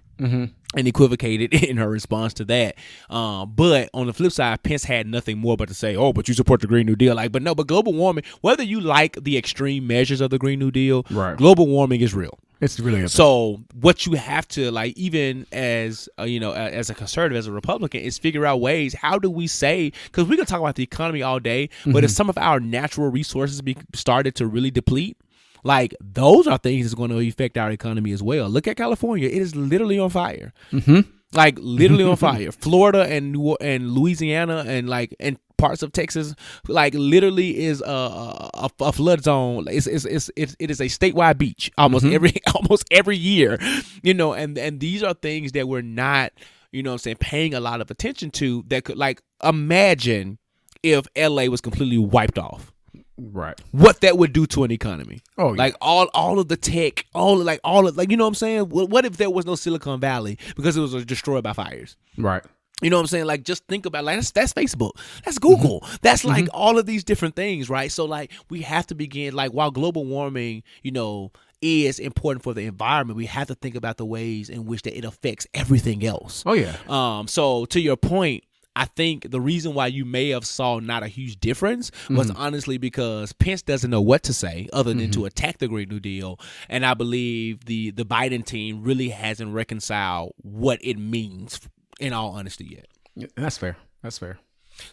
and equivocated *laughs* in her response to that. Um, but on the flip side, Pence had nothing more but to say, "Oh, but you support the Green New Deal." Like, but no, but global warming. Whether you like the extreme measures of the Green New Deal, Right. global warming is real. it's really So what you have to like, even as uh, you know, as a conservative, as a Republican, is figure out ways. How do we say? Because we can talk about the economy all day, but if some of our natural resources be started to really deplete, like those are things that's going to affect our economy as well. Look at California; it is literally on fire. Mm-hmm. Like literally on *laughs* fire. Florida and New and Louisiana and like and parts of Texas, like literally is a a, a flood zone. It's it's, it's it's it is a statewide beach almost every *laughs* almost every year, you know. And and these are things that we're not, you know, I'm saying paying a lot of attention to. That could like imagine if LA was completely wiped off right what that would do to an economy. Oh, yeah. like all all of the tech, all like all of like you know what I'm saying. What, what if there was no Silicon Valley because it was destroyed by fires? right You know what I'm saying? Like just think about like that's that's Facebook, that's Google, Mm-hmm. that's like all of these different things, right? So like we have to begin like while global warming, you know, is important for the environment, we have to think about the ways in which that it affects everything else. oh yeah Um, so to your point, I think the reason why you may have saw not a huge difference was Mm-hmm. honestly because Pence doesn't know what to say other than to attack the Green New Deal, and I believe the the Biden team really hasn't reconciled what it means. In all honesty, yet. That's fair. That's fair.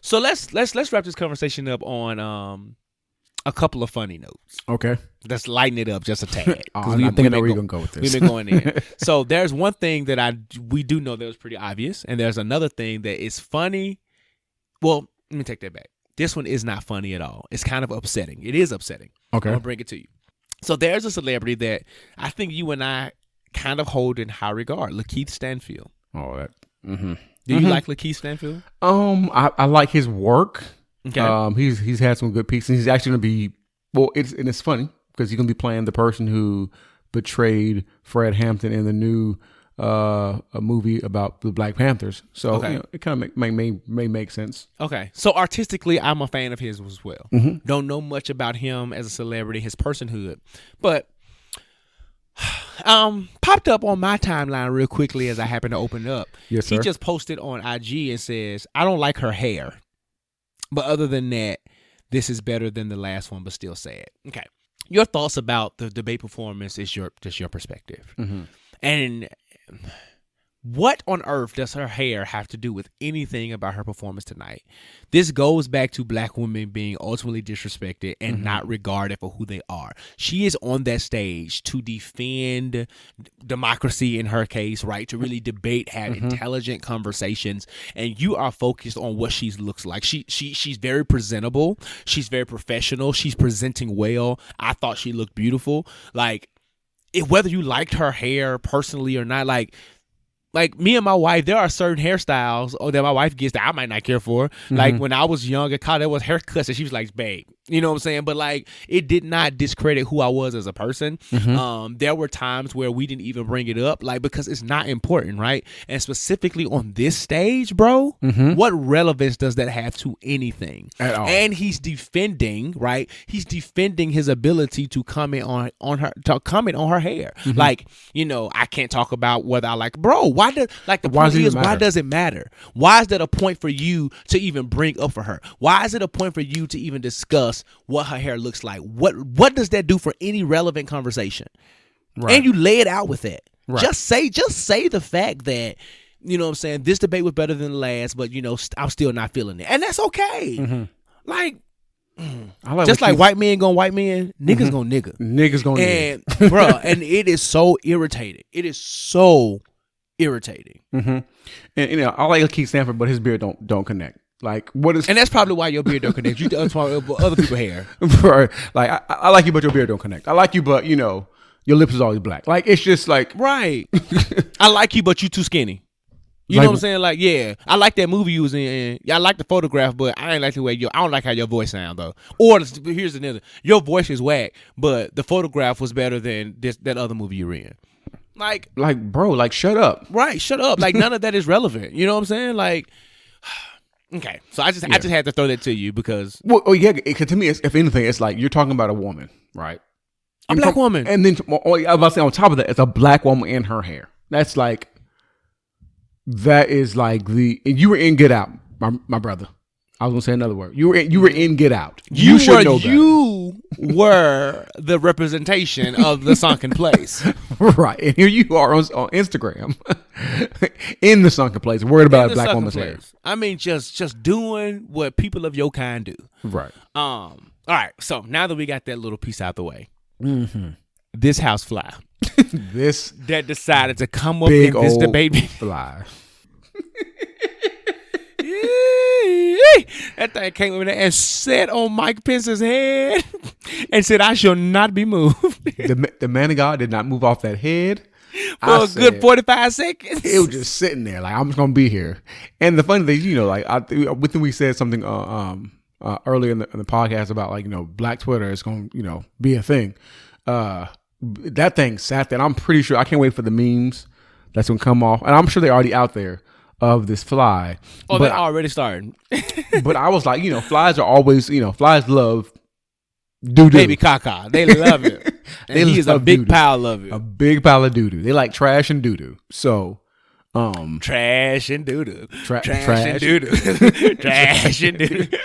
So let's let's let's wrap this conversation up on um a couple of funny notes. Okay. Let's lighten it up just a tad. *laughs* Oh, I we- think I we've know been where you're gonna go with this. We've been going in. *laughs* so there's one thing that I we do know that was pretty obvious, and there's another thing that is funny. Well, let me take that back. This one is not funny at all. It's kind of upsetting. It is upsetting. Okay. I'm gonna bring it to you. So there's a celebrity that I think you and I kind of hold in high regard, Lakeith Stanfield. Oh, that. Mm-hmm. Do you like Lakeith Stanfield? Um, I, I like his work. Okay. Um, he's he's had some good pieces. And he's actually gonna be well. It's and it's funny because he's gonna be playing the person who betrayed Fred Hampton in the new uh a movie about the Black Panthers. So Okay. you know, it kind of may may may make sense. Okay. So artistically, I'm a fan of his as well. Mm-hmm. Don't know much about him as a celebrity, his personhood, but *sighs* um popped up on my timeline real quickly as I happened to open up. Yes, He just posted on IG and says, "I don't like her hair, but other than that, this is better than the last one, but still sad." Okay. Your thoughts about the debate performance is your just your perspective, Mm-hmm. and what on earth does her hair have to do with anything about her performance tonight? This goes back to black women being ultimately disrespected and mm-hmm. not regarded for who they are. She is on that stage to defend democracy in her case, right? To really debate, have mm-hmm. intelligent conversations, and you are focused on what she looks like. She she she's very presentable. She's very professional. She's presenting well. I thought she looked beautiful. Like if whether you liked her hair personally or not, like like me and my wife, there are certain hairstyles oh, that my wife gets that I might not care for. Like when I was young, at college, there was haircuts that she was like, babe. You know what I'm saying? But like it did not discredit who I was as a person. Um, there were times where we didn't even bring it up, like because it's not important, right? And specifically on this stage, bro, what relevance does that have to anything? At all. And he's defending, right? He's defending his ability to comment on on her to comment on her hair. Mm-hmm. Like, you know, I can't talk about whether I like bro, why does like the Why point is why does it matter? Why is that a point for you to even bring up for her? Why is it a point for you to even discuss what her hair looks like? What what does that do for any relevant conversation? And you lay it out with it. Just say just say the fact that you know what I'm saying this debate was better than the last, but you know st- I'm still not feeling it, and that's okay. Mm-hmm. Like I like just like you- white men gonna white men, niggas mm-hmm. gonna nigga. niggas gonna. And bro, *laughs* and it is so irritating. It is so irritating. mm-hmm. And you know, I like Keith Stanfield, but his beard don't don't connect. Like, what is And that's probably why your beard don't connect. You that's why other people hair. *laughs* right? Like, I, I like you, but your beard don't connect. I like you, but you know, your lips is always black. Like, it's just like Right. *laughs* I like you, but you too skinny. You Like- know what I'm saying? Like, yeah, I like that movie you was in. Yeah, I like the photograph, but I ain't like the way you. I don't like how your voice sound though. Or here's another: your voice is whack, but the photograph was better than this that other movie you're in. Like, like, bro, like, shut up. right? Shut up! Like none of that is relevant. You know what I'm saying? Like, *sighs* okay. So I just I just had to throw that to you because Well, oh yeah, it, 'cause to me, it's, if anything, it's like you're talking about a woman, right? a black woman. and then oh, I was about to say on top of that, it's a black woman in her hair. That's like that is like the and you were in Get Out, my my brother. I was gonna say another word. You were in, you were in Get Out. You, should were you were the representation of the sunken place. *laughs* right, and here you are on, on Instagram *laughs* in the sunken place, worried about black woman's hair. I mean, just just doing what people of your kind do. Right. Um. All right. So now that we got that little piece out the way, Mm-hmm. this house fly *laughs* This that decided to come up in this debate. fly. That thing came in there and sat on Mike Pence's head *laughs* and said, "I shall not be moved." *laughs* the the man of God did not move off that head For I a good forty five seconds. it was just sitting there like I'm just gonna be here. And the funny thing, you know, like I within we said something uh, um uh, earlier in the, in the podcast about like you know Black Twitter is gonna you know be a thing. Uh, that thing sat there. I'm pretty sure I can't wait for the memes that's gonna come off, and I'm sure they're already out there of this fly. oh, but they already started. *laughs* but I was like, you know, flies are always you know flies love doo doo. Baby caca. They love it. *laughs* And They he is a big doo-doo. pile of it. a big pile of doo doo. They like trash and doo doo. So, Um, Trash and doo doo. Tra- trash, trash. and doo doo. *laughs* trash and doo doo.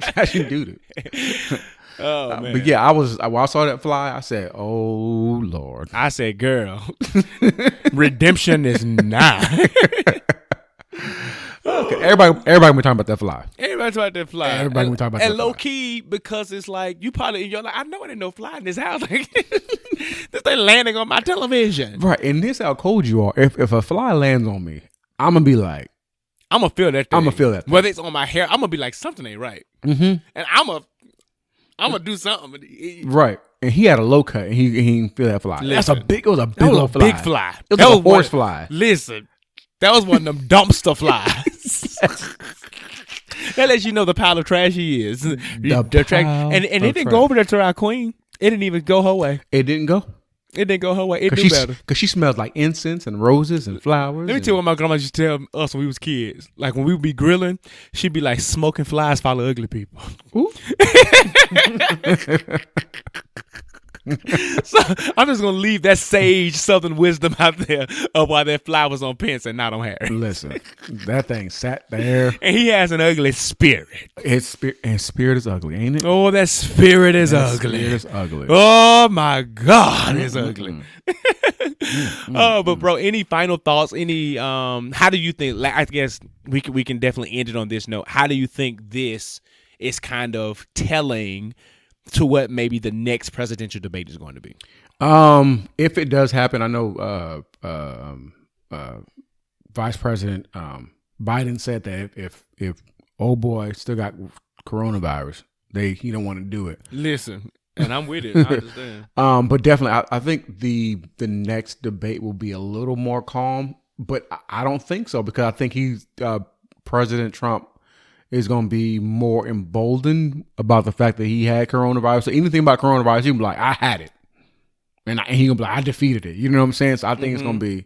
trash and doo doo. Oh man. But yeah, I was when I saw that fly, I said, "Oh Lord." I said, girl, redemption is nigh. Okay, everybody, everybody been talking about that fly. Everybody talking about that fly. Everybody and, talking about and that low fly. key because it's like you probably you're like I know it ain't no fly in this house. *laughs* Like this thing landing on my television. Right, and this how cold you are. If if a fly lands on me, I'm gonna be like, I'm gonna feel that. Thing. I'ma feel that thing. Whether it's on my hair, I'm gonna be like something ain't right, mm-hmm. and I'm a, I'm gonna do something. right. And he had a low cut, and he he didn't feel that fly. That's a big. It was a big That was a fly. big fly. It was That a was one- horse fly. Listen, that was one of them dumpster flies. *laughs* that lets you know the pile of trash he is. The, trash, pile and and it didn't trash. go over there to our queen. It didn't even go her way. It didn't go It didn't go her way. It she better. because she smells like incense and roses and flowers. Let me tell you what my grandma used to tell us when we was kids. Like when we would be grilling, she'd be like, "Smoking flies follow ugly people." Ooh. *laughs* *laughs* *laughs* so I'm just gonna leave that sage southern wisdom out there of why that fly was on Pence and not on Harris. Listen, *laughs* that thing sat there. And he has an ugly spirit. His spirit, his spirit is ugly, ain't it? Oh, that spirit is That ugly. spirit is ugly. Oh my God, it's ugly. *laughs* oh, but bro, any final thoughts? Any um, how do you think? Like, I guess we can we can definitely end it on this note. How do you think this is kind of telling to what maybe the next presidential debate is going to be? Um, if it does happen, I know uh, uh, um, uh, Vice President um, Biden said that if, if if old boy still got coronavirus, they he don't want to do it. Listen, and I'm with it. I understand. *laughs* Um, but definitely, I, I think the the next debate will be a little more calm. But I, I don't think so because I think he's uh, President Trump is going to be more emboldened about the fact that he had coronavirus. So anything about coronavirus, he'll be like, "I had it," and, I, and he gonna be like, "I defeated it." You know what I'm saying? So I think it's gonna be,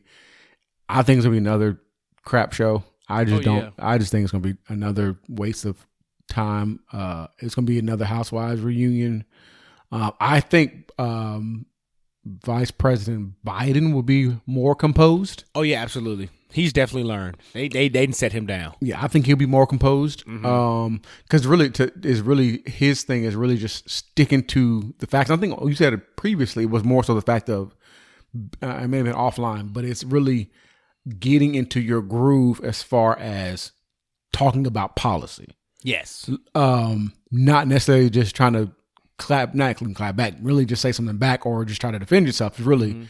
I think it's gonna be another crap show. I just Oh, don't. yeah. I just think it's gonna be another waste of time. Uh, it's gonna be another Housewives reunion. Uh, I think um, Vice President Biden will be more composed. Oh yeah, absolutely. He's definitely learned. They they they didn't set him down. Yeah, I think he'll be more composed. Mm-hmm. Um, because really, to, is really his thing is really just sticking to the facts. I think you said it previously was more so the fact of uh, I may have been offline, but it's really getting into your groove as far as talking about policy. Yes. um, not necessarily just trying to clap, not clap back, really just say something back or just try to defend yourself. It's really Mm-hmm.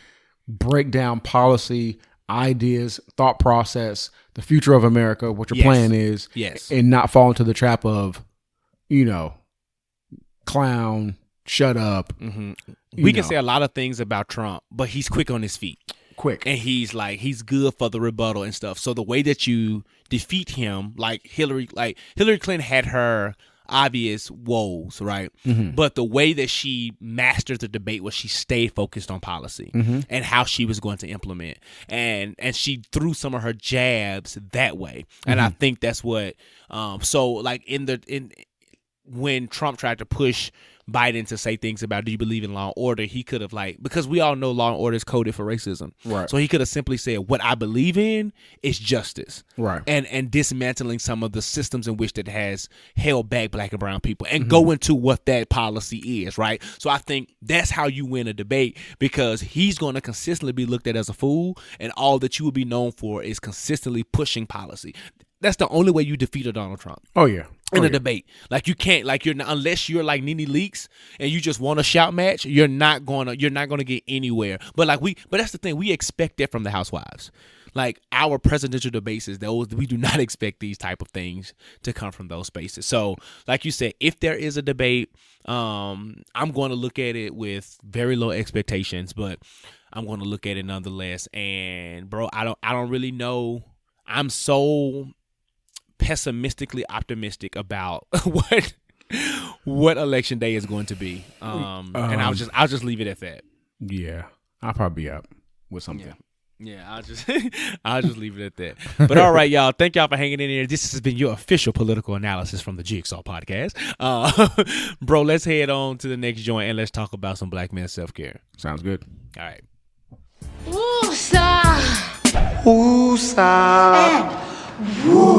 break down policy, ideas, thought process, the future of America, what your Yes. plan is, Yes. and not fall into the trap of, you know, clown, shut up, hmm you We can say a lot of things about Trump, but he's quick on his feet. quick. and he's like he's good for the rebuttal and stuff. So the way that you defeat him, like Hillary, like Hillary Clinton had her obvious woes, right? Mm-hmm. But the way that she mastered the debate was she stayed focused on policy mm-hmm. and how she was going to implement, and and she threw some of her jabs that way, and I mm-hmm. think that's what. Um, so like in the in when Trump tried to push Biden to say things about do you believe in law and order, he could have like because we all know law and order is coded for racism. Right. So he could have simply said what I believe in is justice. Right. And and dismantling some of the systems in which that has held back black and brown people and mm-hmm. go into what that policy is, right? So I think that's how you win a debate because he's going to consistently be looked at as a fool and all that you will be known for is consistently pushing policy. That's the only way you defeat a Donald Trump oh yeah. In Oh, a yeah. debate. Like you can't like you're not unless you're like NeNe Leakes and you just want a shout match, you're not gonna you're not gonna get anywhere. But like we but that's the thing, we expect that from the housewives. Like our presidential debates is those we do *laughs* not expect these type of things to come from those spaces. So like you said, if there is a debate, um, I'm going to look at it with very low expectations, but I'm going to look at it nonetheless. And bro, I don't I don't really know. I'm so pessimistically optimistic about *laughs* what what election day is going to be. Um, and I'll just I'll just leave it at that. Yeah. I'll probably be up with something. Yeah, I'll just *laughs* I'll just leave it at that. But all right, y'all. Thank y'all for hanging in here. This has been your official political analysis from the Jigsaw Podcast. Uh, *laughs* bro, let's head on to the next joint and let's talk about some black men self care. Sounds good. All right. Ooh,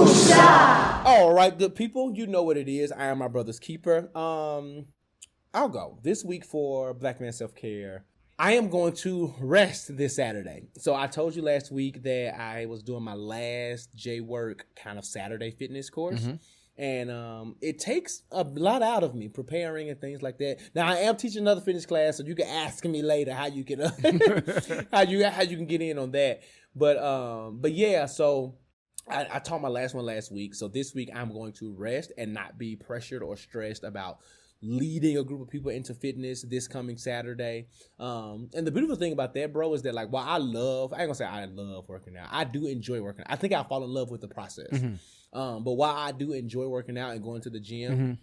star. All right, good people, you know what it is. I am my brother's keeper. Um, I'll go this week for Black Man Self Care. I am going to rest this Saturday. So I told you last week that I was doing my last J Work kind of Saturday fitness course. And um, it takes a lot out of me preparing and things like that. Now I am teaching another fitness class, so you can ask me later how you can *laughs* how you how you can get in on that. But um, but yeah, so I, I taught my last one last week. So this week I'm going to rest and not be pressured or stressed about leading a group of people into fitness this coming Saturday. Um, and the beautiful thing about that, bro, is that like while I love, I ain't gonna say I love working out. I do enjoy working. out. I think I fall in love with the process. Um, but while I do enjoy working out and going to the gym,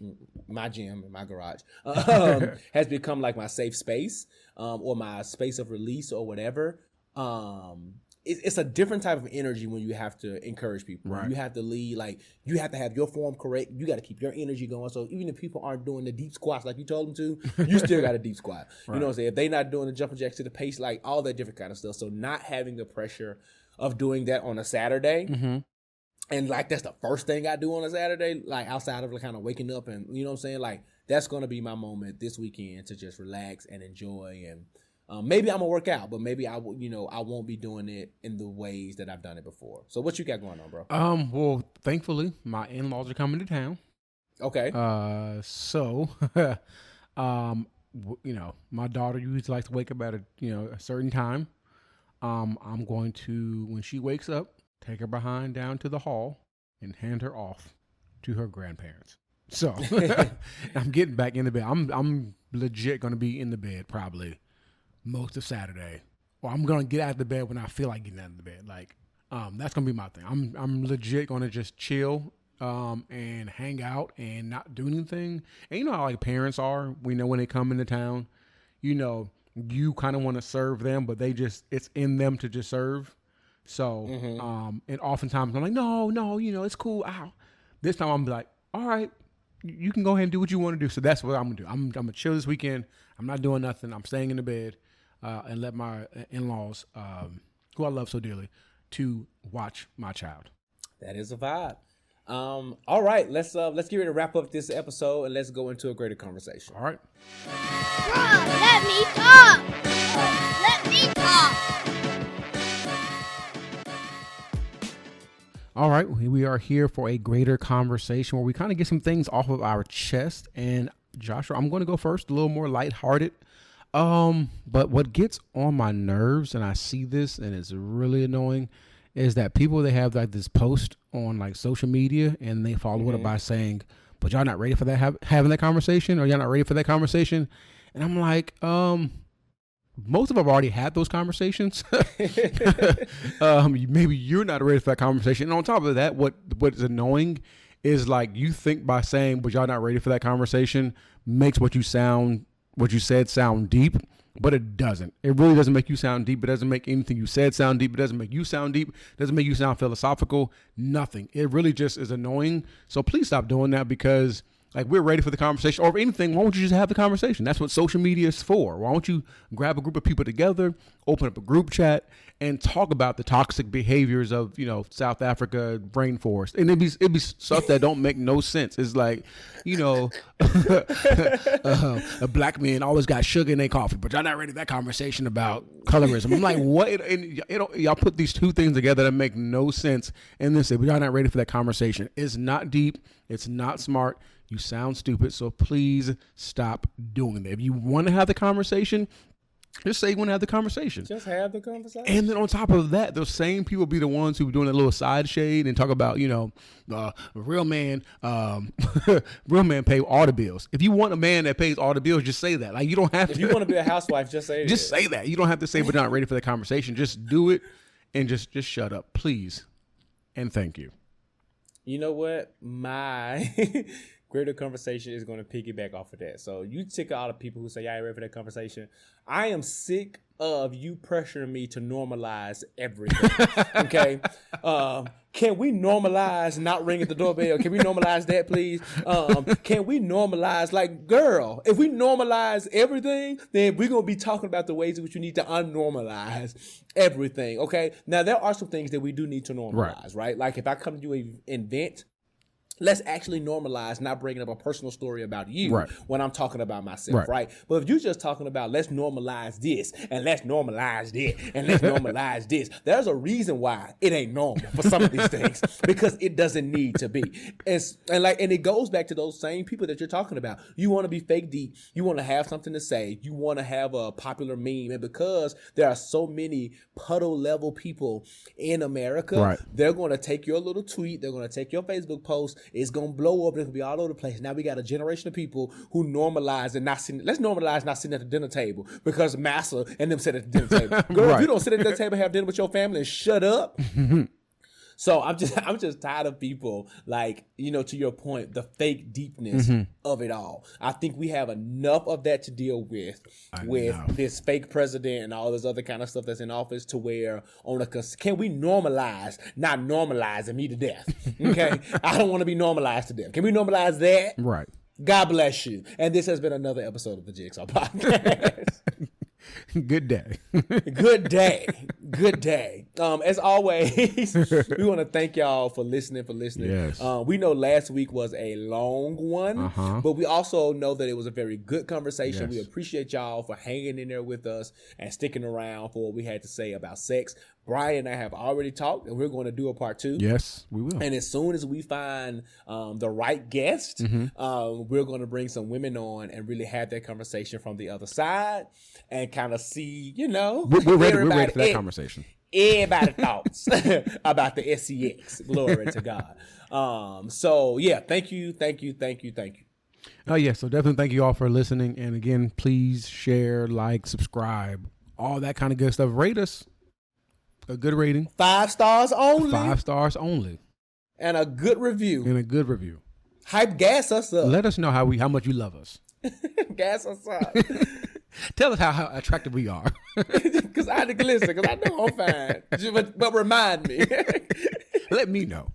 my gym in my garage *laughs* um, has become like my safe space um, or my space of release or whatever. Um, it's a different type of energy when you have to encourage people. Right. You have to lead, like you have to have your form correct. You got to keep your energy going. So even if people aren't doing the deep squats like you told them to, you still got a deep squat. *laughs* You know what I'm saying? If they not doing the jumping jacks to the pace, like all that different kind of stuff. So not having the pressure of doing that on a Saturday. Mm-hmm. And like that's the first thing I do on a Saturday, like outside of like kind of waking up and you know what I'm saying, like that's gonna be my moment this weekend to just relax and enjoy and um, maybe I'm gonna work out, but maybe I will, you know, I won't be doing it in the ways that I've done it before. So what you got going on, bro? Um, well, thankfully, my in laws are coming to town. Okay, Uh, so, *laughs* um, w- you know, my daughter usually likes to wake up at a you know a certain time. Um, I'm going to when she wakes up, take her behind down to the hall and hand her off to her grandparents. So *laughs* *laughs* I'm getting back in the bed. I'm I'm legit going to be in the bed probably most of Saturday, or I'm going to get out of the bed when I feel like getting out of the bed. Like, um, that's going to be my thing. I'm I'm legit going to just chill um, and hang out and not do anything. And you know how like parents are. We know when they come into town, you know, you kind of want to serve them, but they just it's in them to just serve. So, um, and oftentimes I'm like, no, no, you know, it's cool. Ow. This time I'm like, all right, you you can go ahead and do what you want to do. So that's what I'm gonna do. I'm, I'm gonna chill this weekend. I'm not doing nothing. I'm staying in the bed uh, and let my in-laws, um, who I love so dearly, to watch my child. that is a vibe. Um, all right, let's uh let's get ready to wrap up this episode and let's go into a greater conversation. All right. Bruh, let me talk. Let me talk. All right, we we are here for a greater conversation where we kind of get some things off of our chest. And Joshua, I'm going to go first, a little more lighthearted. Um, but what gets on my nerves, and I see this, and it's really annoying, is that people they have like this post on like social media, and they follow it up by saying, "But y'all not ready for that have, having that conversation, or y'all not ready for that conversation," and I'm like, um. Most of them have already had those conversations. *laughs* um, maybe you're not ready for that conversation. And on top of that, what what is annoying is like you think by saying, "But y'all not ready for that conversation," makes what you sound, what you said, sound deep. But it doesn't. It really doesn't make you sound deep. It doesn't make anything you said sound deep. It doesn't make you sound deep. It doesn't make you sound philosophical. Nothing. It really just is annoying. So please stop doing that because like we're ready for the conversation or anything. Why don't you just have the conversation? That's what social media is for. Why don't you grab a group of people together open up a group chat and talk about the toxic behaviors of you know south africa rainforest. And it'd be, it'd be stuff that don't make no sense. It's like you know *laughs* uh, a black man always got sugar in their coffee but y'all not ready for that conversation about colorism. I'm like what? And y'all put these two things together that make no sense. And then say but y'all not ready for that conversation. It's not deep. It's not smart you sound stupid, so please stop doing that. If you want to have the conversation, just say you want to have the conversation. Just have the conversation. And then on top of that, those same people be the ones who are doing a little side shade and talk about, you know, uh, real man, um, *laughs* real man pay all the bills. If you want a man that pays all the bills, just say that. Like you don't have if to. you want to be a housewife, just say it. *laughs* just it. say that. You don't have to say we're not ready for the conversation. Just do it and just just shut up, please, and thank you. You know what? My *laughs* greater conversation is going to piggyback off of that. So you tick all the people who say, "Yeah, I ain't ready for that conversation." I am sick of you pressuring me to normalize everything. *laughs* okay, um, can we normalize not ringing the doorbell? Can we normalize that, please? Um, can we normalize, like, girl, if we normalize everything, then we're going to be talking about the ways in which you need to unnormalize everything, okay? Now, there are some things that we do need to normalize, right? Like, if I come to you an event, let's actually normalize not bringing up a personal story about you Right. when I'm talking about myself, Right. right. But if you're just talking about let's normalize this and let's normalize that and let's *laughs* normalize this, there's a reason why it ain't normal for some of these things *laughs* because it doesn't need to be. And, and like, and it goes back to those same people that you're talking about. You want to be fake deep. You want to have something to say. You want to have a popular meme, and because there are so many puddle level people in America, Right. they're going to take your little tweet, they're going to take your Facebook post, it's to blow up, it's to be all over the place. Now we got a generation of people who normalize and not sitting, let's normalize not sitting at the dinner table because Massa and them sit at the dinner table. *laughs* Girl, if you don't sit at the table, have dinner with your family and shut up. *laughs* So I'm just *laughs* I'm just tired of people like you know to your point the fake deepness Mm-hmm. of it all. I think we have enough of that to deal with with know. this fake president and all this other kind of stuff that's in office to where on a can we normalize not normalizing me to death? *laughs* Okay, I don't want to be normalized to death. Can we normalize that? Right. God bless you. And this has been another episode of the Jigsaw Podcast. *laughs* *laughs* Good day. *laughs* Good day. Good day. Um, as always, *laughs* we want to thank y'all for listening, for listening. Yes. Uh, we know last week was a long one, Uh-huh. but we also know that it was a very good conversation. We appreciate y'all for hanging in there with us and sticking around for what we had to say about sex. Brian and I have already talked, and we're going to do a part two. yes, we will. And as soon as we find um, the right guest, Mm-hmm. um, we're going to bring some women on and really have that conversation from the other side and kind of see, you know, we're, we're ready. We're ready for that eh, conversation. Everybody *laughs* thoughts *laughs* about the SEX. Glory to God. Um, so yeah, thank you, thank you, thank you, thank you. Oh yeah, so definitely thank you all for listening. And again, please share, like, subscribe, all that kind of good stuff. Rate us a good rating, Five stars only five stars only, and a good review. and a good review. Hype gas us up. Let us know how we how much you love us. *laughs* gas us up. *laughs* Tell us how, how attractive we are. *laughs* Because I had to listen, because I know I'm fine. But, but remind me. Let me know.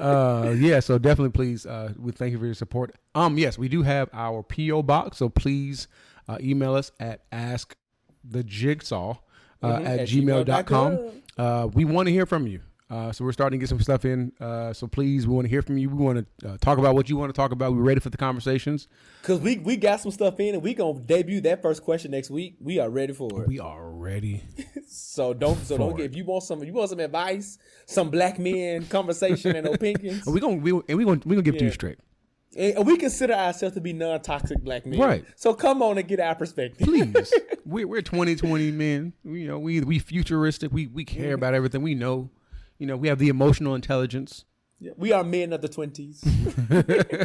Uh, yeah, so definitely please uh, we thank you for your support. Um, yes, we do have our PO box, so please uh, email us at ask the jigsaw uh, Mhm, at, at gmail.com. Uh, we want to hear from you. Uh, so we're starting to get some stuff in. Uh, so please, we want to hear from you. We want to uh, talk about what you want to talk about. We're ready for the conversations. Because we, we got some stuff in and we going to debut that first question next week. We are ready for it. We are ready. *laughs* So don't so don't get if you want some if you want some advice, some black men conversation and *laughs* opinions. we gonna we and we gonna we gonna give it to you straight. And we consider ourselves to be non-toxic black men. Right. So come on and get our perspective. Please, *laughs* we're we're 2020 men. We, you know, we we futuristic. We we care about everything. We know, you know, we have the emotional intelligence. we are men of the twenties. *laughs*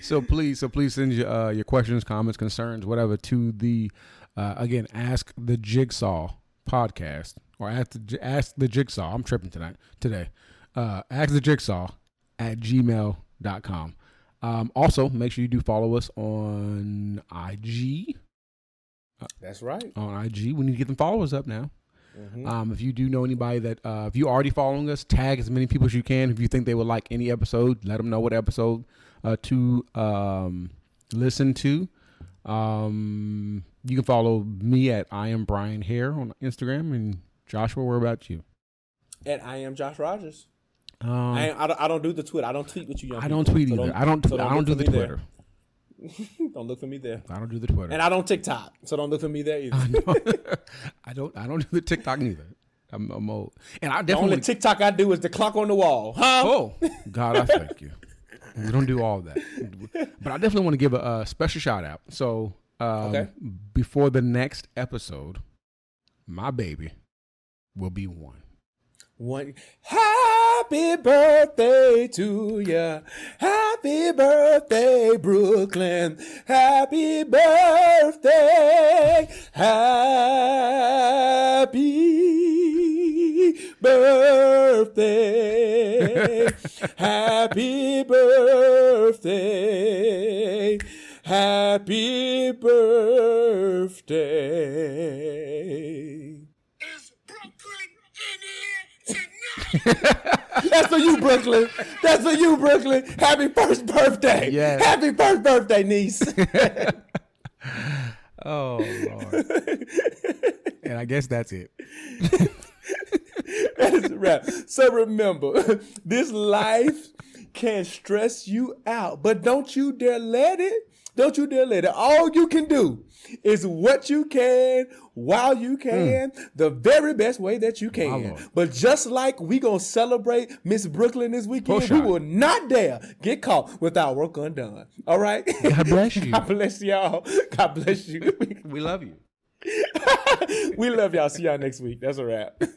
So please, so please send your uh, your questions, comments, concerns, whatever to the uh, again ask the Jigsaw podcast or ask the, ask the Jigsaw. I'm tripping tonight today. Uh, ask the Jigsaw at gmail.com. Um, also, make sure you do follow us on IG. That's right. on IG. We need to get them followers up now. Mm-hmm. Um, if you do know anybody that, uh, if you're already following us, tag as many people as you can. If you think they would like any episode, let them know what episode uh, to um, listen to. Um, you can follow me at I am Brian Hare on Instagram and Joshua. Where about you? And I am Josh Rogers. Um, I, I, don't, I don't do the Twitter. I don't tweet with you young I don't people. tweet So either. I don't. so I don't do the. Twitter. *laughs* don't look for me there. I don't do the Twitter. And I don't TikTok. So don't look for me there *laughs* either. I. *laughs* I don't. I don't do the TikTok neither. I'm, I'm old, and I The only. TikTok I do is the clock on the wall. Huh? Oh, God, I thank you. We don't do all that, but I definitely want to give a, a special shout out. So, um, Okay. before the next episode, my baby will be one. One happy birthday to ya. Happy birthday, Brooklyn. Happy birthday. Happy birthday. Happy birthday. Happy birthday. Is Brooklyn in here tonight? *laughs* That's for you, Brooklyn. That's for you, Brooklyn. Happy first birthday. Yes. Happy first birthday, niece. *laughs* Oh Lord. and I guess that's it. that is a wrap. So remember, *laughs* this life can stress you out, but don't you dare let it. Don't you dare let it. All you can do is what you can while you can, the very best way that you can. Hmm. But just like we gonna celebrate Miss Brooklyn this weekend, we will not dare get caught with our work undone. All right. God bless you. *laughs* God bless y'all. God bless you. We love you. *laughs* we love y'all. See y'all next week. That's a wrap. *laughs*